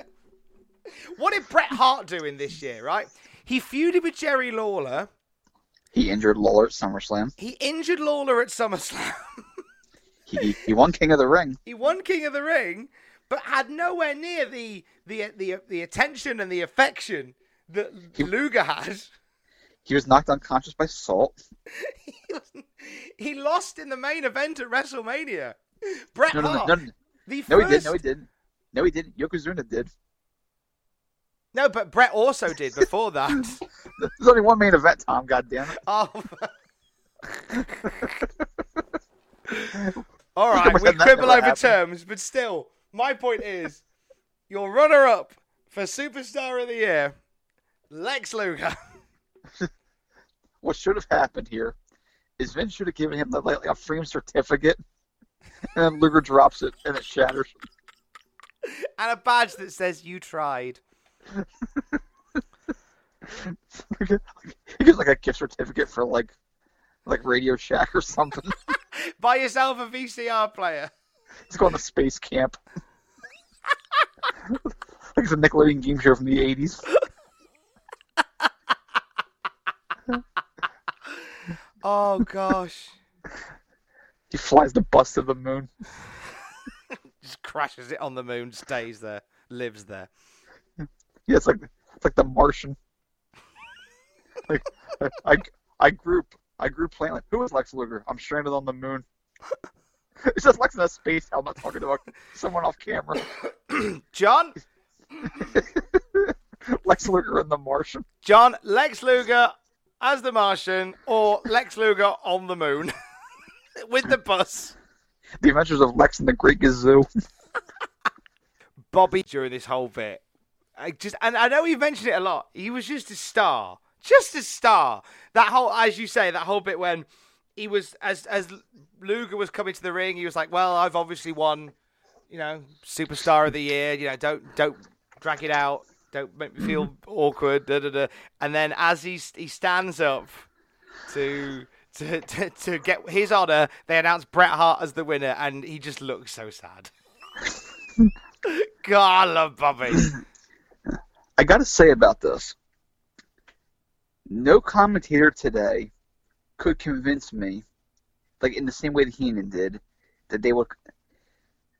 What did Bret Hart do in this year? Right, he feuded with Jerry Lawler. He injured Lawler at SummerSlam. He injured Lawler at SummerSlam. He he won King of the Ring. He won King of the Ring, but had nowhere near the the the the attention and the affection that Luger had. He was knocked unconscious by Salt. He, he lost in the main event at WrestleMania. Bret No, no, no, Hart, no, no. the No, he didn't. No, he didn't. No, he didn't. Yokozuna did. No, but Bret also did before that. There's only one main event, Tom. God damn it. oh. All right, we quibble over happened. terms, but still, my point is, your runner-up for Superstar of the Year, Lex Luger. What should have happened here is Vince should have given him the, like, a frame certificate, and Luger drops it and it shatters. and a badge that says you tried. he gives like a gift certificate for like like Radio Shack or something. Buy yourself a VCR player. He's going to space camp. like it's a Nickelodeon game show from the '80s. Oh gosh. He flies the bus to the moon. Just crashes it on the moon, stays there, lives there. Yeah, it's like it's like the Martian. Like I I grew I grew like who is Lex Luger? I'm stranded on the moon. It's just Lex in a space helmet talking to someone off camera. John, Lex Luger and the Martian. John, Lex Luger as the Martian, or Lex Luger on the moon with the bus. The Adventures of Lex and the Great Gazoo. Bobby during this whole bit. I just and I know we've mentioned it a lot. He was just a star. Just a star. That whole as you say, that whole bit when he was as as Luger was coming to the ring, he was like, Well, I've obviously won, you know, superstar of the year, you know, don't don't drag it out. Don't make me feel awkward. Da, da, da. And then as he he stands up to to, to, to get his honor, they announced Bret Hart as the winner, and he just looks so sad. God, I love Bobby. I got to say about this. No commentator today could convince me, like in the same way that Heenan did, that they were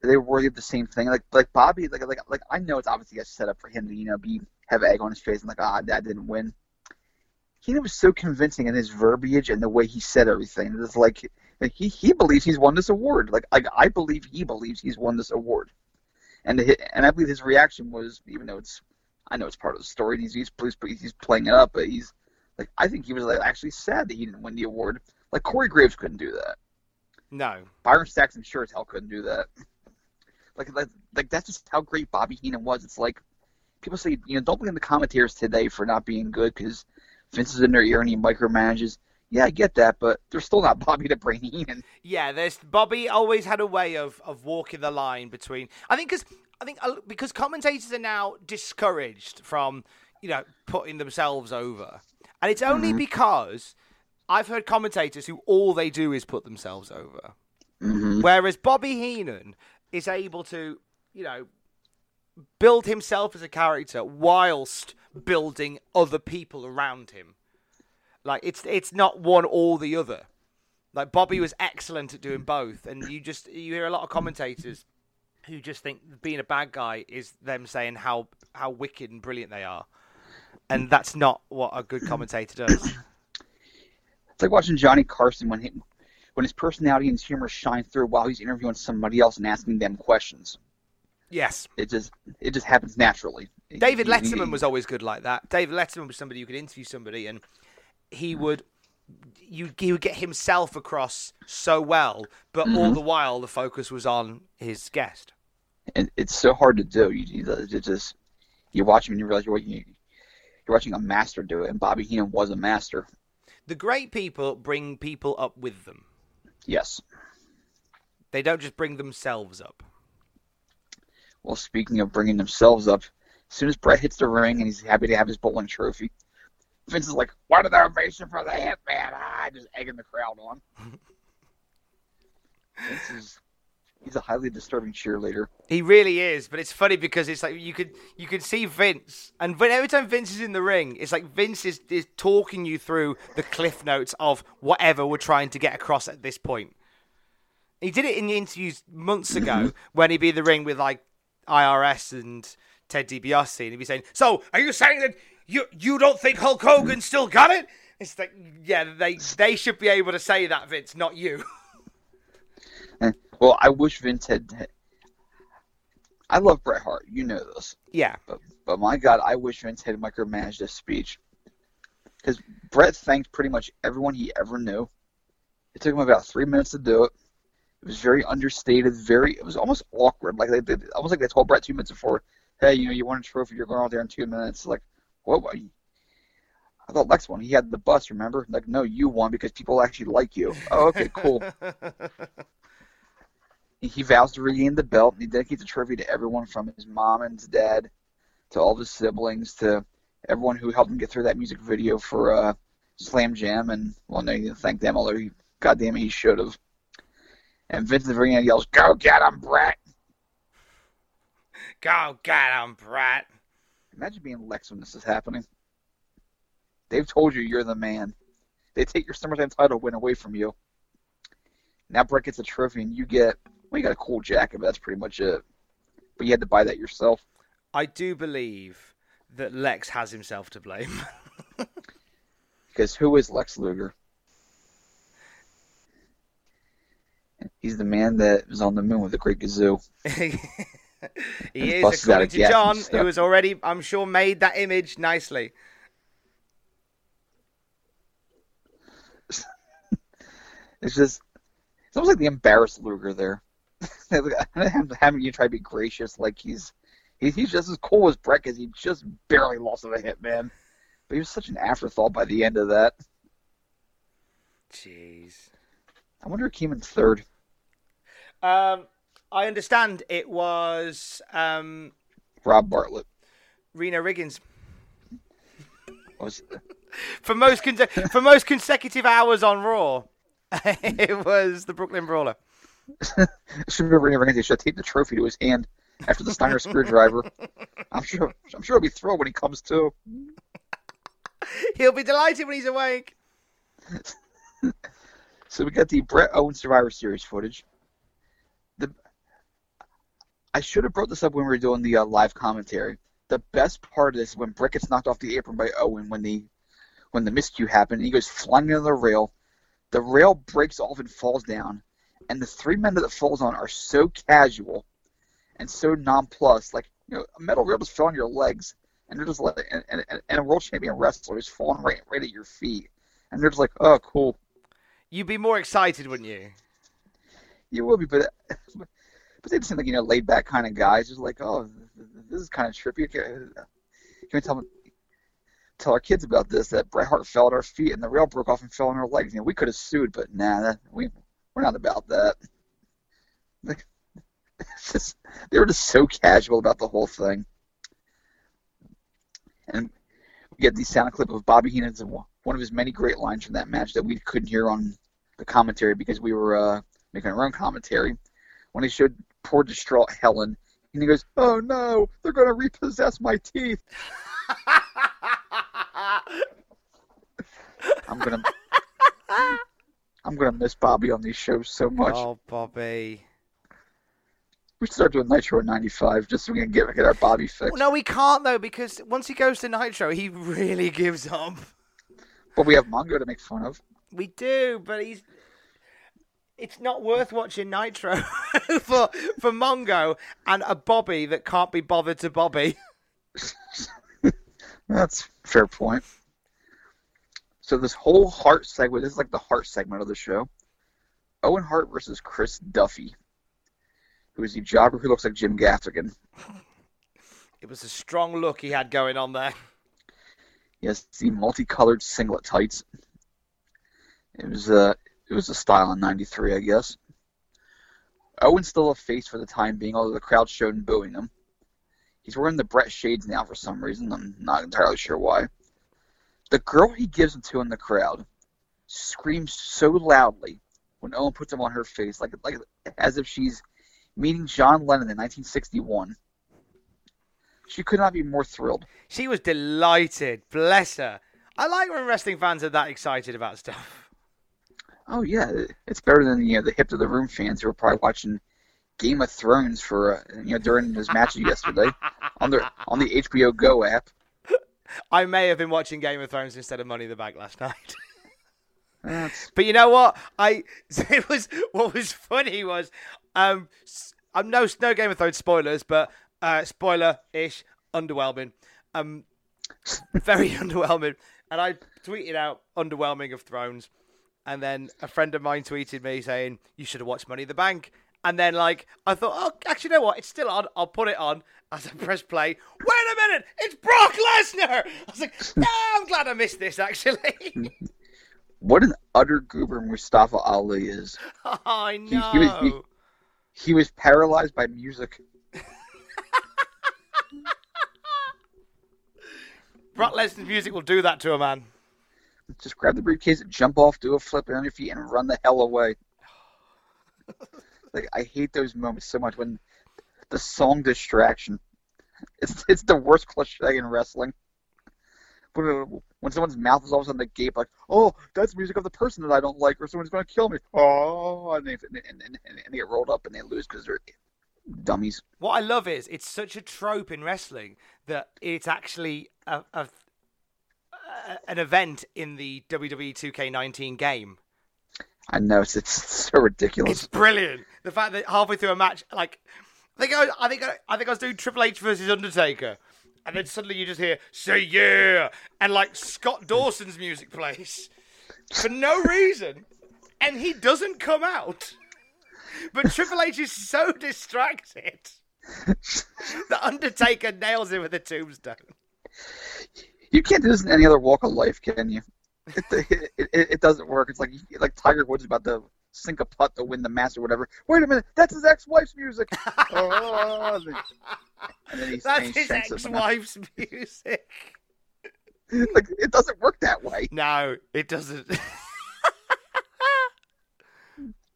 they were worthy of the same thing. Like like Bobby, like like like I know it's obviously a setup for him to you know be have egg on his face and like ah that didn't win. Heenan was so convincing in his verbiage and the way he said everything. It's like, like he he believes he's won this award. Like like I believe he believes he's won this award. And and I believe his reaction was, even though it's, I know it's part of the story. and He's he's he's, playing it up, but he's like, I think he was like actually sad that he didn't win the award. Like Corey Graves couldn't do that. No. Byron Saxton sure as hell couldn't do that. Like like, like that's just how great Bobby Heenan was. It's like people say, you know, don't blame the commentators today for not being good because Vince is in their ear and he micromanages. Yeah, I get that, but they're still not Bobby the Brain Heenan. Yeah, there's Bobby always had a way of, of walking the line between. I think because I think because commentators are now discouraged from you know putting themselves over, and it's only mm-hmm. because I've heard commentators who all they do is put themselves over, mm-hmm. whereas Bobby Heenan is able to you know build himself as a character whilst building other people around him. Like it's it's not one or the other. Like Bobby was excellent at doing both, and you just you hear a lot of commentators who just think being a bad guy is them saying how how wicked and brilliant they are, and that's not what a good commentator does. It's like watching Johnny Carson when he, when his personality and his humor shine through while he's interviewing somebody else and asking them questions. Yes, It just it just happens naturally. David Letterman was always good like that. David Letterman was somebody who could interview somebody and he would you he would get himself across so well, but all mm-hmm. the while the focus was on his guest. and it's so hard to do. You, you just you watch him and you realize you're you, you're watching a master do it, and Bobby Heenan was a master. The great people bring people up with them. Yes. They don't just bring themselves up. Well, speaking of bringing themselves up, as soon as Bret hits the ring and he's happy to have his bowling trophy, Vince is like, "What an ovation for the Hitman!" Ah, just egging the crowd on. Vince is he's a highly disturbing cheerleader. He really is, but it's funny because it's like you could you could see Vince, and when, every time Vince is in the ring, it's like Vince is, is talking you through the cliff notes of whatever we're trying to get across at this point. He did it in the interviews months ago when he'd be in the ring with like IRS and Ted DiBiase, and he'd be saying, "So, are you saying that you you don't think Hulk Hogan still got it?" It's like, yeah, they they should be able to say that, Vince, not you. Well, I wish Vince had. I love Bret Hart. You know this. yeah, But, but my God, I wish Vince had micromanaged this speech. Because Bret thanked pretty much everyone he ever knew. It took him about three minutes to do it. It was very understated, very. It was almost awkward. Like they, they almost like they told Bret two minutes before, "Hey, you know, you won a trophy. You're going out there in two minutes." Like, what? I thought Lex won. He had the bus. Remember? Like, no, you won because people actually like you. Oh, okay, cool. He- vows to regain the belt. And he dedicates the trophy to everyone from his mom and his dad to all of his siblings to everyone who helped him get through that music video for uh, Slam Jam. And, well, no, he didn't thank them, although he, goddamn it, he should have. And Vince very yells, Go get him, Bret! go get him, Bret. Imagine being Lex when this is happening. They've told you you're the man. They take your SummerSlam title win away from you. Now Bret gets a trophy and you get, well, you got a cool jacket, but that's pretty much it. But you had to buy that yourself. I do believe that Lex has himself to blame. Because who is Lex Luger? He's the man that was on the moon with the Great Gazoo. he is, according to John, who has already, I'm sure, made that image nicely. It's just, it's almost like the embarrassed Luger there. Having you try to be gracious, like he's, he, he's just as cool as Bret because he just barely lost to the Hitman. But he was such an afterthought by the end of that. Jeez. I wonder who came in third. Um, I understand it was um, Rob Bartlett Reno Riggins was. for most con- for most consecutive hours on Raw. it was the Brooklyn Brawler. should be remembering they should tape the trophy to his hand after the Steiner screwdriver. I'm sure. I'm sure he'll be thrilled when he comes to. He'll be delighted when he's awake. So we got the Bret Owen Survivor Series footage. The I should have brought this up when we were doing the uh, live commentary. The best part of this is when Bret gets knocked off the apron by Owen when the when the miscue happened. He goes flying into the rail. The rail breaks off and falls down, and the three men that it falls on are so casual and so nonplussed. Like you know, a metal rail just fell on your legs, and they're just like, and, and, and a world champion wrestler is falling right right at your feet, and they're just like, oh, cool. You'd be more excited, wouldn't you? You will be, but but they just seem like you know laid back kind of guys. Just like, oh, this is kind of trippy. Can we tell tell our kids about this? That Bret Hart fell at our feet and the rail broke off and fell on our legs. You know, we could have sued, but nah, we we're not about that. Like, just, they were just so casual about the whole thing. And we get the sound clip of Bobby Heenan's one of his many great lines from that match that we couldn't hear on the commentary because we were uh, making our own commentary. When he showed poor distraught Helen, and he goes, "Oh no, they're going to repossess my teeth." I'm gonna I'm gonna miss Bobby on these shows so much. Oh, Bobby. We should start doing Nitro in '95 just so we can get get our Bobby fixed. Well, no, we can't though because once he goes to Nitro, he really gives up. But we have Mongo to make fun of. We do, but he's. It's not worth watching Nitro for for Mongo and a Bobby that can't be bothered to Bobby. That's fair point. So this whole Hart segment, this is like the heart segment of the show. Owen Hart versus Chris Duffy, who is the jobber who looks like Jim Gaffigan. It was a strong look he had going on there. He has the multicolored singlet tights. It was uh, it was a style in '93, I guess. Owen's still a face for the time being, although the crowd showed booing him. He's wearing the Bret shades now for some reason. I'm not entirely sure why. The girl he gives them to in the crowd screams so loudly when Owen puts them on her face, like like as if she's meeting John Lennon in 1961. She could not be more thrilled. She was delighted. Bless her. I like when wrestling fans are that excited about stuff. Oh yeah, it's better than you know the hip to the room fans who were probably watching Game of Thrones for uh, you know during his match yesterday on the on the HBO Go app. I may have been watching Game of Thrones instead of Money in the Bank last night. That's, But you know what? I it was what was funny was um I'm no no Game of Thrones spoilers, but uh spoiler ish underwhelming. Um very underwhelming. And I tweeted out underwhelming of Thrones and then a friend of mine tweeted me saying you should have watched Money in the Bank. And then like I thought, oh actually you know what, it's still on, I'll put it on as I press play. Wait a minute, it's Brock Lesnar! I was like, yeah, I'm glad I missed this actually. what an utter goober Mustafa Ali is. I he know. was- he- He was paralyzed by music. Brock Lesnar's music will do that to a man. Just grab the briefcase, and jump off, do a flip on your feet, and run the hell away. like I hate those moments so much when the song distraction. It's it's the worst cliche in wrestling. When when someone's mouth is all of a sudden agape, like, "Oh, that's music of the person that I don't like, or someone's going to kill me." Oh, and they and, and, and, and they get rolled up and they lose because they're dummies. What I love is it's such a trope in wrestling that it's actually a, a- an event in the WWE 2K19 game. I know it's it's so ridiculous. It's brilliant. The fact that halfway through a match, like I think I, I think I, I think I was doing Triple H versus Undertaker, and then suddenly you just hear "Say yeah" and like Scott Dawson's music plays for no reason, and he doesn't come out. But Triple H is so distracted that Undertaker nails him with a tombstone. You can't do this in any other walk of life, can you? It, it, it, it doesn't work. It's like like Tiger Woods about to sink a putt to win the match or whatever. Wait a minute, that's his ex-wife's music. oh, and then- he, That's he his ex-wife's music. Like it doesn't work that way. No, it doesn't.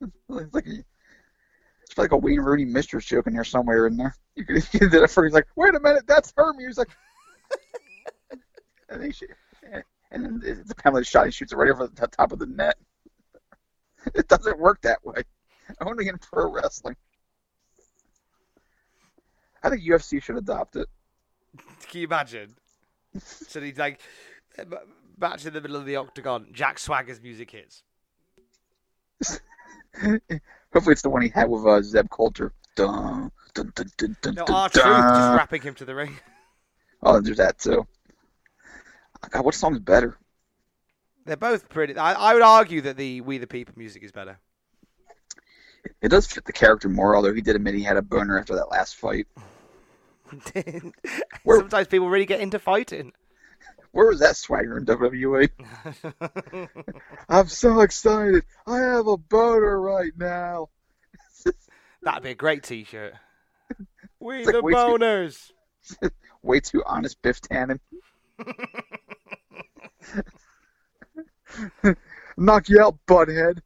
It's like it's like a Wayne Rooney mistress joke in there somewhere in there. You could you did it for he's like, wait a minute, that's her music. And then she, and then it's a penalty shot. He shoots it right over the top of the net. It doesn't work that way. Only in pro wrestling. I think UFC should adopt it. Can you imagine? so he's like, match in the middle of the octagon. Jack Swagger's music hits. Hopefully, it's the one he had with uh, Zeb Colter. Dun, dun, dun, dun, dun, No, dun, our truth dun. just wrapping him to the ring. Oh, there's that too. Oh, God, what song's better? They're both pretty. I, I would argue that the We the People music is better. It does fit the character more, although he did admit he had a boner after that last fight. Where- Sometimes people really get into fighting. Where was that swagger in WWE? I'm so excited. I have a boner right now. That'd be a great T-shirt. We It's like the too- boners. Way too honest, Biff Tannen. Knock you out, butthead.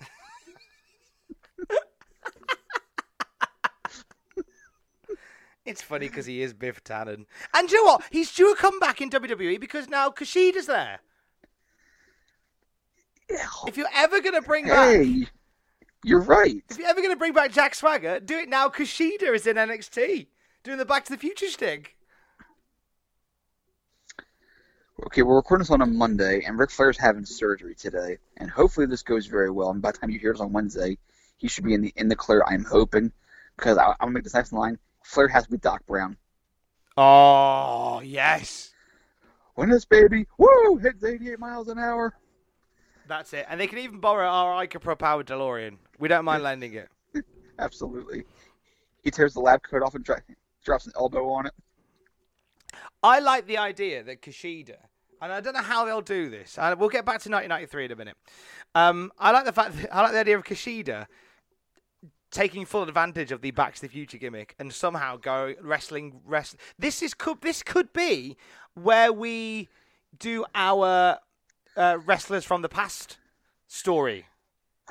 It's funny because he is Biff Tannen. And you know what? He's due a comeback in WWE because now Kushida's there. If you're ever gonna bring back, Hey, you're right. if you're ever gonna bring back Jack Swagger, do it now. Kushida is in NXT doing the Back to the Future stick. Okay, we're recording this on a Monday, and Ric Flair's having surgery today, and hopefully this goes very well. And by the time you hear this on Wednesday, he should be in the in the clear. I'm hoping because I, I'm gonna make this next line. Flair has to be Doc Brown. Oh yes, Win this baby! Woo! Hits 88 miles an hour. that's it. And they can even borrow our Ica Pro powered DeLorean. We don't mind lending it. Absolutely. He tears the lab coat off and dro- drops an elbow on it. I like the idea that Kushida, and I don't know how they'll do this. We'll get back to 1993 in a minute. Um, I like the fact. That, I like the idea of Kushida taking full advantage of the Back to the Future gimmick and somehow go wrestling. Rest. This is could. This could be where we do our uh, wrestlers from the past story.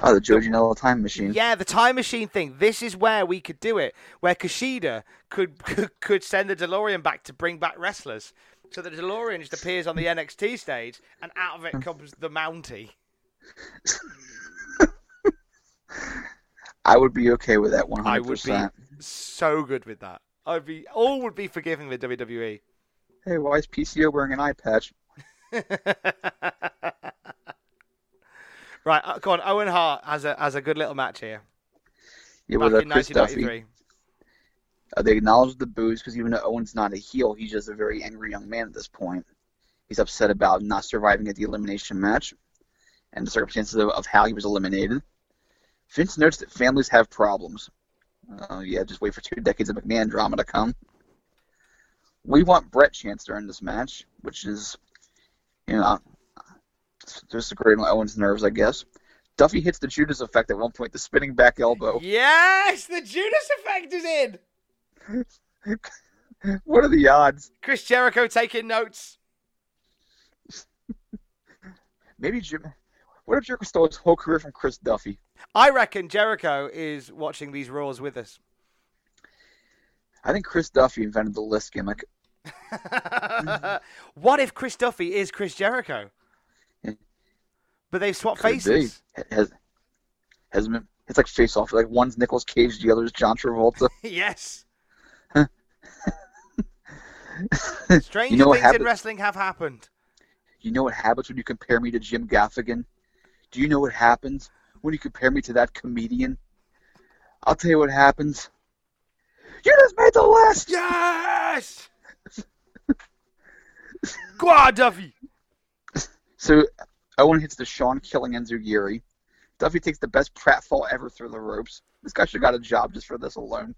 Oh, the Joe Janela time machine. Yeah, the time machine thing. This is where we could do it. Where Kushida could could, could send the DeLorean back to bring back wrestlers. So the DeLorean just appears on the NXT stage, and out of it comes the Mountie. I would be okay with that 100%. I would be so good with that. I'd be all would be forgiving with WWE. Hey, why is PCO wearing an eye patch? right, uh, go on. Owen Hart has a has a good little match here. Yeah, Back with uh, in Chris Duffy. 1993. Uh, they acknowledge the booze because even though Owen's not a heel, he's just a very angry young man at this point. He's upset about not surviving at the elimination match and the circumstances of, of how he was eliminated. Vince notes that families have problems. Oh, yeah, just wait for two decades of McMahon drama to come. We want Bret chance during this match, which is, you know, just on Owen's nerves, I guess. Duffy hits the Judas effect at one point, the spinning back elbow. Yes, the Judas effect is in. What are the odds? Chris Jericho taking notes. Maybe Jim. What if Jericho stole his whole career from Chris Duffy? I reckon Jericho is watching these Raws with us. I think Chris Duffy invented the list gimmick. what if Chris Duffy is Chris Jericho? But they've swapped Could faces. Has has been. It's like face off. Like one's Nicolas Cage, the other's John Travolta. yes. Huh. Stranger You know things in wrestling have happened. You know what happens when you compare me to Jim Gaffigan? Do you know what happens when you compare me to that comedian? I'll tell you what happens. You just made the list. Yes! Go on, Duffy. So Owen hits the Sean killing Enzuigiri. Duffy takes the best pratfall ever through the ropes. This guy should have got a job just for this alone.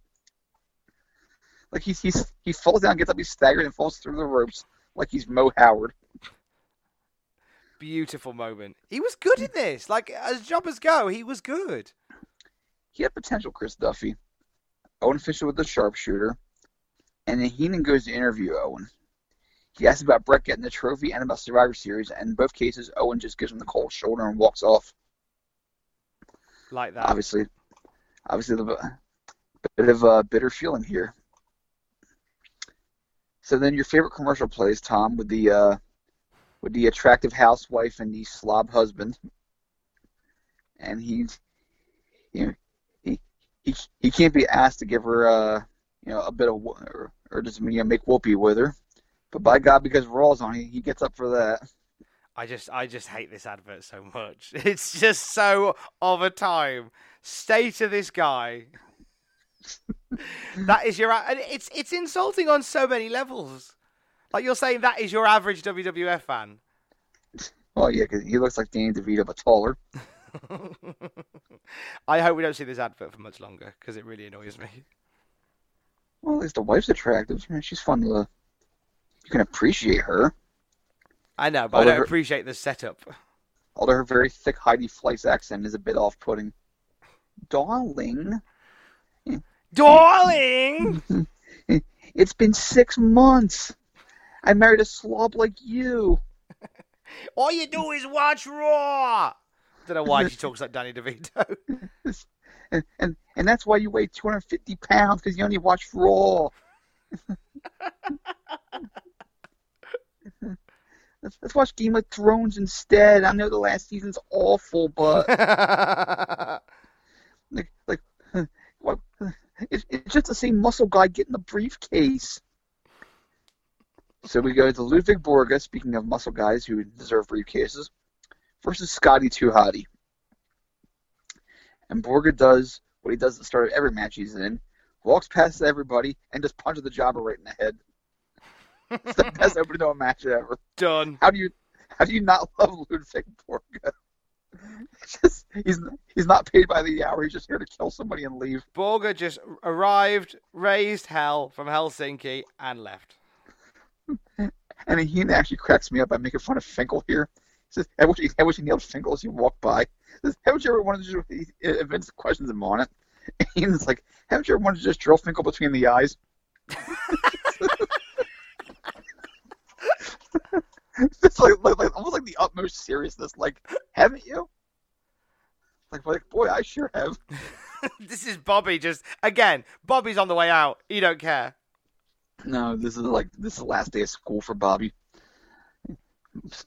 Like he's he's he falls down, gets up, he's staggered, and falls through the ropes like he's Mo Howard. Beautiful moment. He was good in this. Like, as jobbers go, he was good. He had potential, Chris Duffy. Owen Fisher with the sharpshooter, and then Heenan goes to interview Owen. He asks about Bret getting the trophy and about Survivor Series, and in both cases, Owen just gives him the cold shoulder and walks off. Like that. obviously, obviously the bit of a bitter feeling here. So then, your favorite commercial plays, Tom, with the uh, with the attractive housewife and the slob husband, and he's you know, he he he can't be asked to give her uh you know a bit of or, or just you know make whoopee with her, but by God, because Raw's on, he, he gets up for that. I just I just hate this advert so much. It's just so of a time. Stay to this guy. That is your and it's it's insulting on so many levels. Like you're saying that is your average WWF fan. Well, yeah, 'cause he looks like Danny DeVito but taller. I hope we don't see this advert for much longer because it really annoys me. Well, at least the wife's attractive. I mean, she's fun to. Uh, you can appreciate her. I know, but I don't her- appreciate the setup. although her very thick Heidi Fleiss accent is a bit off-putting. Darling, Darling! it's been six months. I married a slob like you. All you do is watch Raw! I don't know why she talks like Danny DeVito. And, and, and that's why you weigh 250 pounds, because you only watch Raw. let's, let's watch Game of Thrones instead. I know the last season's awful, but like, like what? It's, it's just the same muscle guy getting the briefcase. So we go to Ludwig Borga, speaking of muscle guys who deserve briefcases, versus Scotty Hottie. And Borga does what he does at the start of every match he's in, walks past everybody, and just punches the jobber right in the head. it's the best opening to a match ever. Done. How do you how do you not love Ludwig Borga? It's just, he's he's not paid by the hour. He's just here to kill somebody and leave. Borga just arrived, raised hell from Helsinki, and left. And he actually cracks me up by making fun of Finkel here. He says, "I wish you, I wish you nailed Finkel as you walk by." He says, haven't you ever wanted to just he questions him on it? And he's like, "Haven't you ever wanted to just drill Finkel between the eyes?" it's like, like, like almost like the utmost seriousness. Like, haven't you? Like, like boy, I sure have. this is Bobby just again. Bobby's on the way out. He don't care. No, this is like this is the last day of school for Bobby.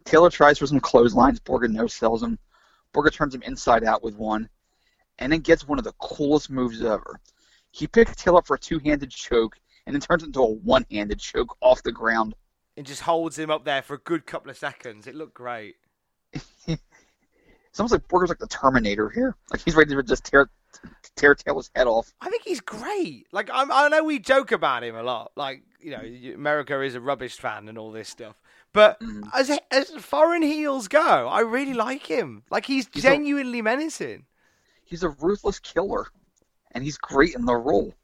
Taylor tries for some clotheslines. Borga no sells him. Borga turns him inside out with one, and then gets one of the coolest moves ever. He picks Taylor up for a two-handed choke, and then turns it into a one-handed choke off the ground. And just holds him up there for a good couple of seconds. It looked great. It's almost like Borga's like the Terminator here. Like he's ready to just tear tear Taylor's head off. I think he's great. Like I'm, I know we joke about him a lot. Like you know, America is a rubbish fan and all this stuff. But Mm. as as foreign heels go, I really like him. Like he's, He's a- genuinely menacing. He's a ruthless killer, and he's great in the role.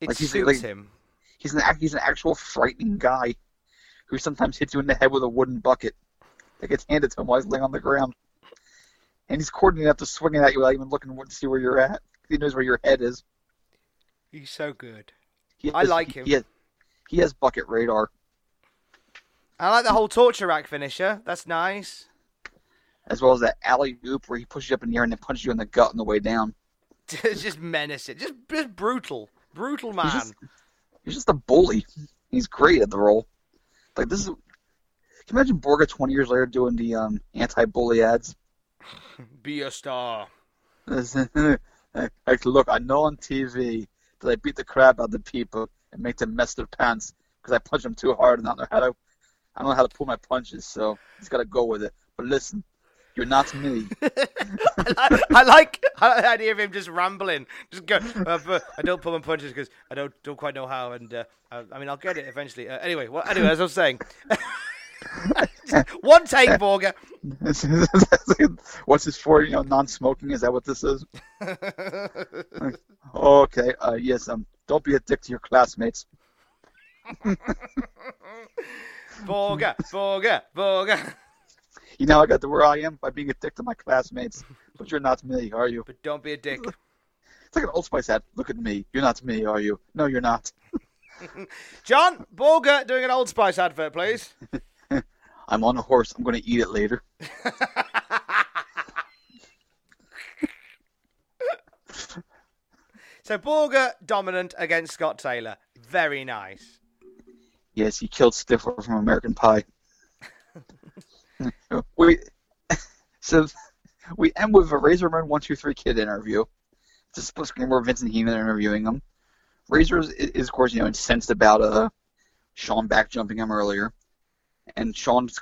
It Like, suits like- him. He's an he's an actual frightening guy who sometimes hits you in the head with a wooden bucket that gets handed to him while he's laying on the ground. And he's coordinated enough to swing it at you without even looking to see where you're at. He knows where your head is. He's so good. He I like him. He has, he has bucket radar, I like the whole torture rack finisher. That's nice. as well as that alley oop where he pushes you up in the air and then punches you in the gut on the way down. It's just menacing. Just, just brutal. Brutal man. He's just, he's just a bully. He's great at the role. Like this is. Can you imagine Borga 20 years later doing the um, anti-bully ads? Be a star. like, look, I know on TV that I beat the crap out of the people and make them mess their pants because I punch them too hard and I don't know how to, I don't know how to pull my punches. So he's got to go with it. But listen, you're not me. I, like, I like I like the idea of him just rambling, just go. Uh, I don't pull my punches because I don't don't quite know how, and uh, I, I mean I'll get it eventually. Uh, anyway, well, anyway, as I was saying, one take, Borga. What's this for? You know, non-smoking. Is that what this is? Okay. Uh, yes. Um. Don't be a dick to your classmates. Borga, Borga, Borga. You know, I got to where I am by being a dick to my classmates. But you're not me, are you? But don't be a dick. It's like an Old Spice ad. Look at me. You're not me, are you? No, you're not. John Borga doing an Old Spice advert, please. I'm on a horse. I'm going to eat it later. So Borga dominant against Scott Taylor. Very nice. Yes, he killed Stifler from American Pie. we so we end with a Razor Ramon one two three kid interview. It's a split screen where Vincent Heenan interviewing him. Razor is, is of course you know incensed about uh Shawn back jumping him earlier, and Shawn's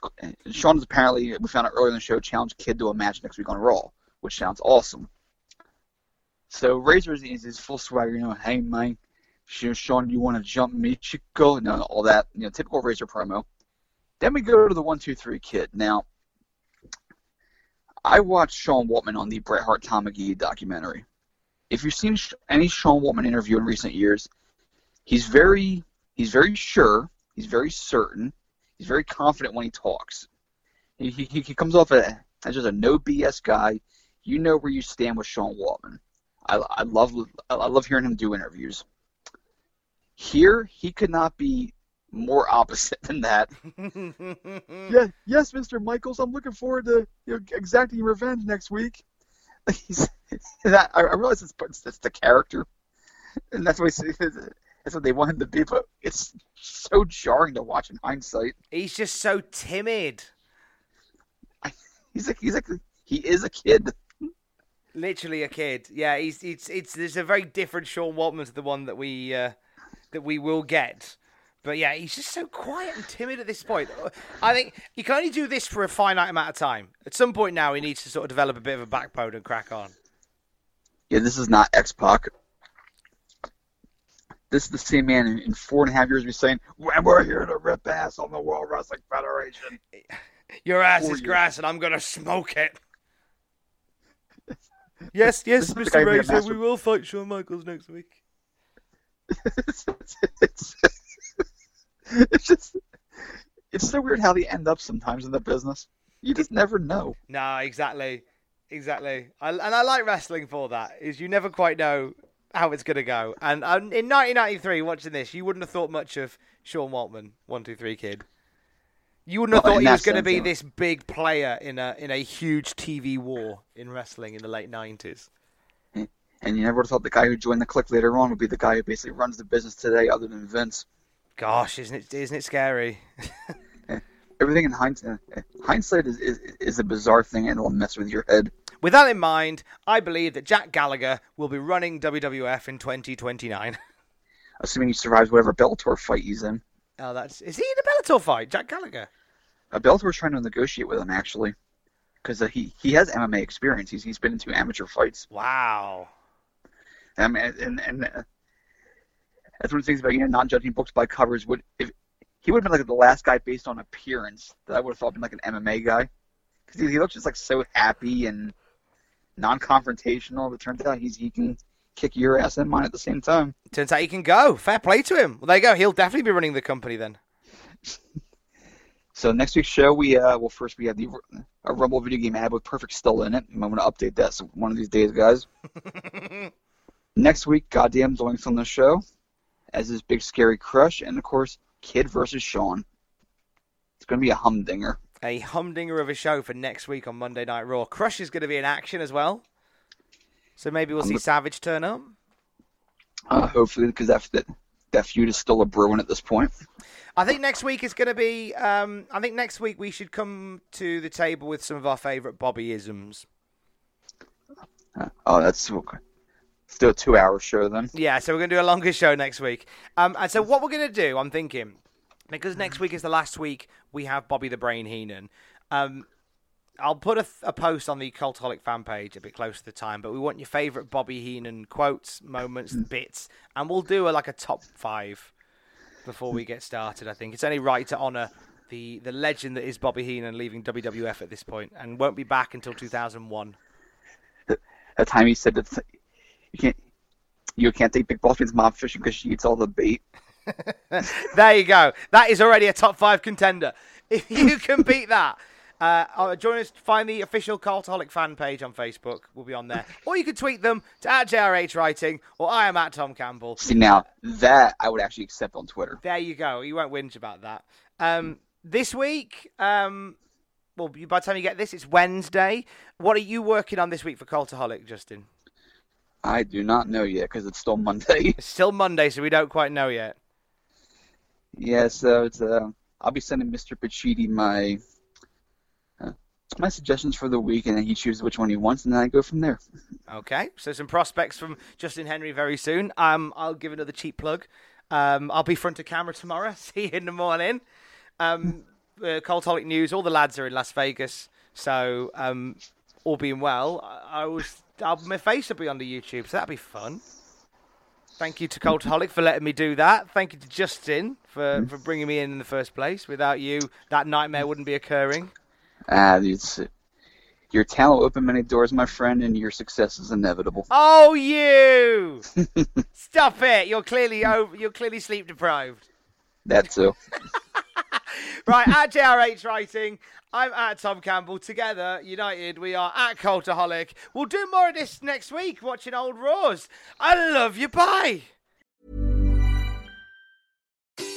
Shawn is apparently we found out earlier in the show challenged Kid to a match next week on Raw, which sounds awesome. So Razor is is his full swagger, you know, hey man, Sure, Shawn, you want to jump me? Chico, no, all that, you know, typical Razor promo. Then we go to the one, two, three kid. Now, I watched Sean Waltman on the Bret Hart Tom McGee documentary. If you've seen any Sean Waltman interview in recent years, he's very, he's very sure, he's very certain, he's very confident when he talks. He, he, he comes off as just a no BS guy. You know where you stand with Sean Waltman. I, I love, I love hearing him do interviews. Here, he could not be more opposite than that. yeah, yes, Mr. Michaels, I'm looking forward to you know, exacting revenge next week. He's, that, I, I realize it's, it's, it's the character, and that's why he that's what they want him to be, but it's so jarring to watch in hindsight. He's just so timid. He's like he's like he is a kid. Literally a kid. Yeah, he's it's it's there's a very different Sean Waltman to the one that we uh, that we will get. But yeah, he's just so quiet and timid at this point. I think he can only do this for a finite amount of time. At some point now, he needs to sort of develop a bit of a backbone and crack on. Yeah, this is not X Pac. This is the same man in, in four and a half years be saying, "When we're here to rip ass on the World Wrestling Federation." Your ass Four is years. grass, and I'm gonna smoke it. yes, yes, This is the guy Mr. Razor, we will fight Shawn Michaels next week. it's, it's, it's just it's so weird how they end up sometimes in the business. You just never know. No, exactly, exactly. I, and I like wrestling for that. Is you never quite know how it's gonna go. And um, in 1993, watching this, you wouldn't have thought much of Sean Waltman, one two three kid. You wouldn't have Well, thought he was going to be this big player in a in a huge TV war in wrestling in the late 90s. And you never would have thought the guy who joined the Kliq later on would be the guy who basically runs the business today, other than Vince. Gosh, isn't it isn't it scary? Everything in hindsight, hindsight is, is is a bizarre thing, and it'll mess with your head. With that in mind, I believe that Jack Gallagher will be running WWF in 2029. Assuming he survives whatever Bellator fight he's in. Oh, that's is he in a Bellator fight, Jack Gallagher? A Uh, Bellator's trying to negotiate with him actually, because uh, he he has MMA experience. He's he's been in two amateur fights. Wow. Um, and and, and uh, that's one of the things about you know not judging books by covers. Would if he would have been like the last guy based on appearance that I would have thought been like an MMA guy, because he, he looks just like so happy and non-confrontational. But turns out he's he can kick your ass and mine at the same time. Turns out he can go. Fair play to him. Well, there you go. He'll definitely be running the company then. So next week's show, we uh, well first we have the a Rumble video game ad with Perfect still in it. I'm going to update that so one of these days, guys. next week, goddamn Doinks on the show, as his big scary crush, and of course, Kid versus Shawn. It's going to be a humdinger. A humdinger of a show for next week on Monday Night Raw. Crush is going to be in action as well. So maybe we'll I'm see look- Savage turn up. Uh, hopefully, because that, that that feud is still a brewing at this point. I think next week is going to be. Um, I think next week we should come to the table with some of our favourite Bobbyisms. Uh, oh, that's okay. Still a two-hour show then. Yeah, so we're going to do a longer show next week. Um, and so what we're going to do, I'm thinking, because next week is the last week we have Bobby the Brain Heenan. Um, I'll put a, a post on the Cultaholic fan page a bit close to the time, but we want your favourite Bobby Heenan quotes, moments, bits, and we'll do a, like a top five before we get started. I think it's only right to honour the the legend that is Bobby Heenan leaving WWF at this point, and won't be back until 2001. The time he said that you can't you can't take Big Bossman's mom fishing because she eats all the bait. there you go. That is already a top five contender. If you can beat that, uh, uh, join us. Find the official Cultaholic fan page on Facebook. We'll be on there. Or you can tweet them to at JRH Writing or I am at Tom Campbell. See now that I would actually accept on Twitter. There you go. You won't whinge about that. Um, this week, um, well, by the time you get this, it's Wednesday. What are you working on this week for Cultaholic, Justin? I do not know yet because it's still Monday. It's still Monday, so we don't quite know yet. yeah, so it's uh, I'll be sending Mr. Pachidi my uh, my suggestions for the week, and then he chooses which one he wants, and then I go from there. Okay, so some prospects from Justin Henry very soon. Um, I'll give another cheap plug. Um, I'll be front of camera tomorrow. See you in the morning. Um, uh, Cultaholic News. All the lads are in Las Vegas, so um, all being well, I, I was. I'll, my face will be on the YouTube, so that'll be fun. Thank you to Cultaholic for letting me do that. Thank you to Justin for, for bringing me in in the first place. Without you, that nightmare wouldn't be occurring. Uh, it's, your talent opened many doors, my friend, and your success is inevitable. Oh, you! Stop it! You're clearly over, you're clearly sleep deprived. That too. Right, at JRH Writing, I'm at Tom Campbell. Together, united, we are at Cultaholic. We'll do more of this next week, watching old Raws. I love you. Bye.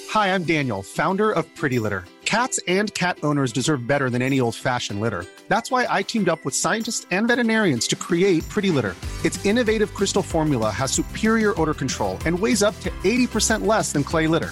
Hi, I'm Daniel, founder of Pretty Litter. Cats and cat owners deserve better than any old fashioned litter. That's why I teamed up with scientists and veterinarians to create Pretty Litter. Its innovative crystal formula has superior odor control and weighs up to 80% less than clay litter.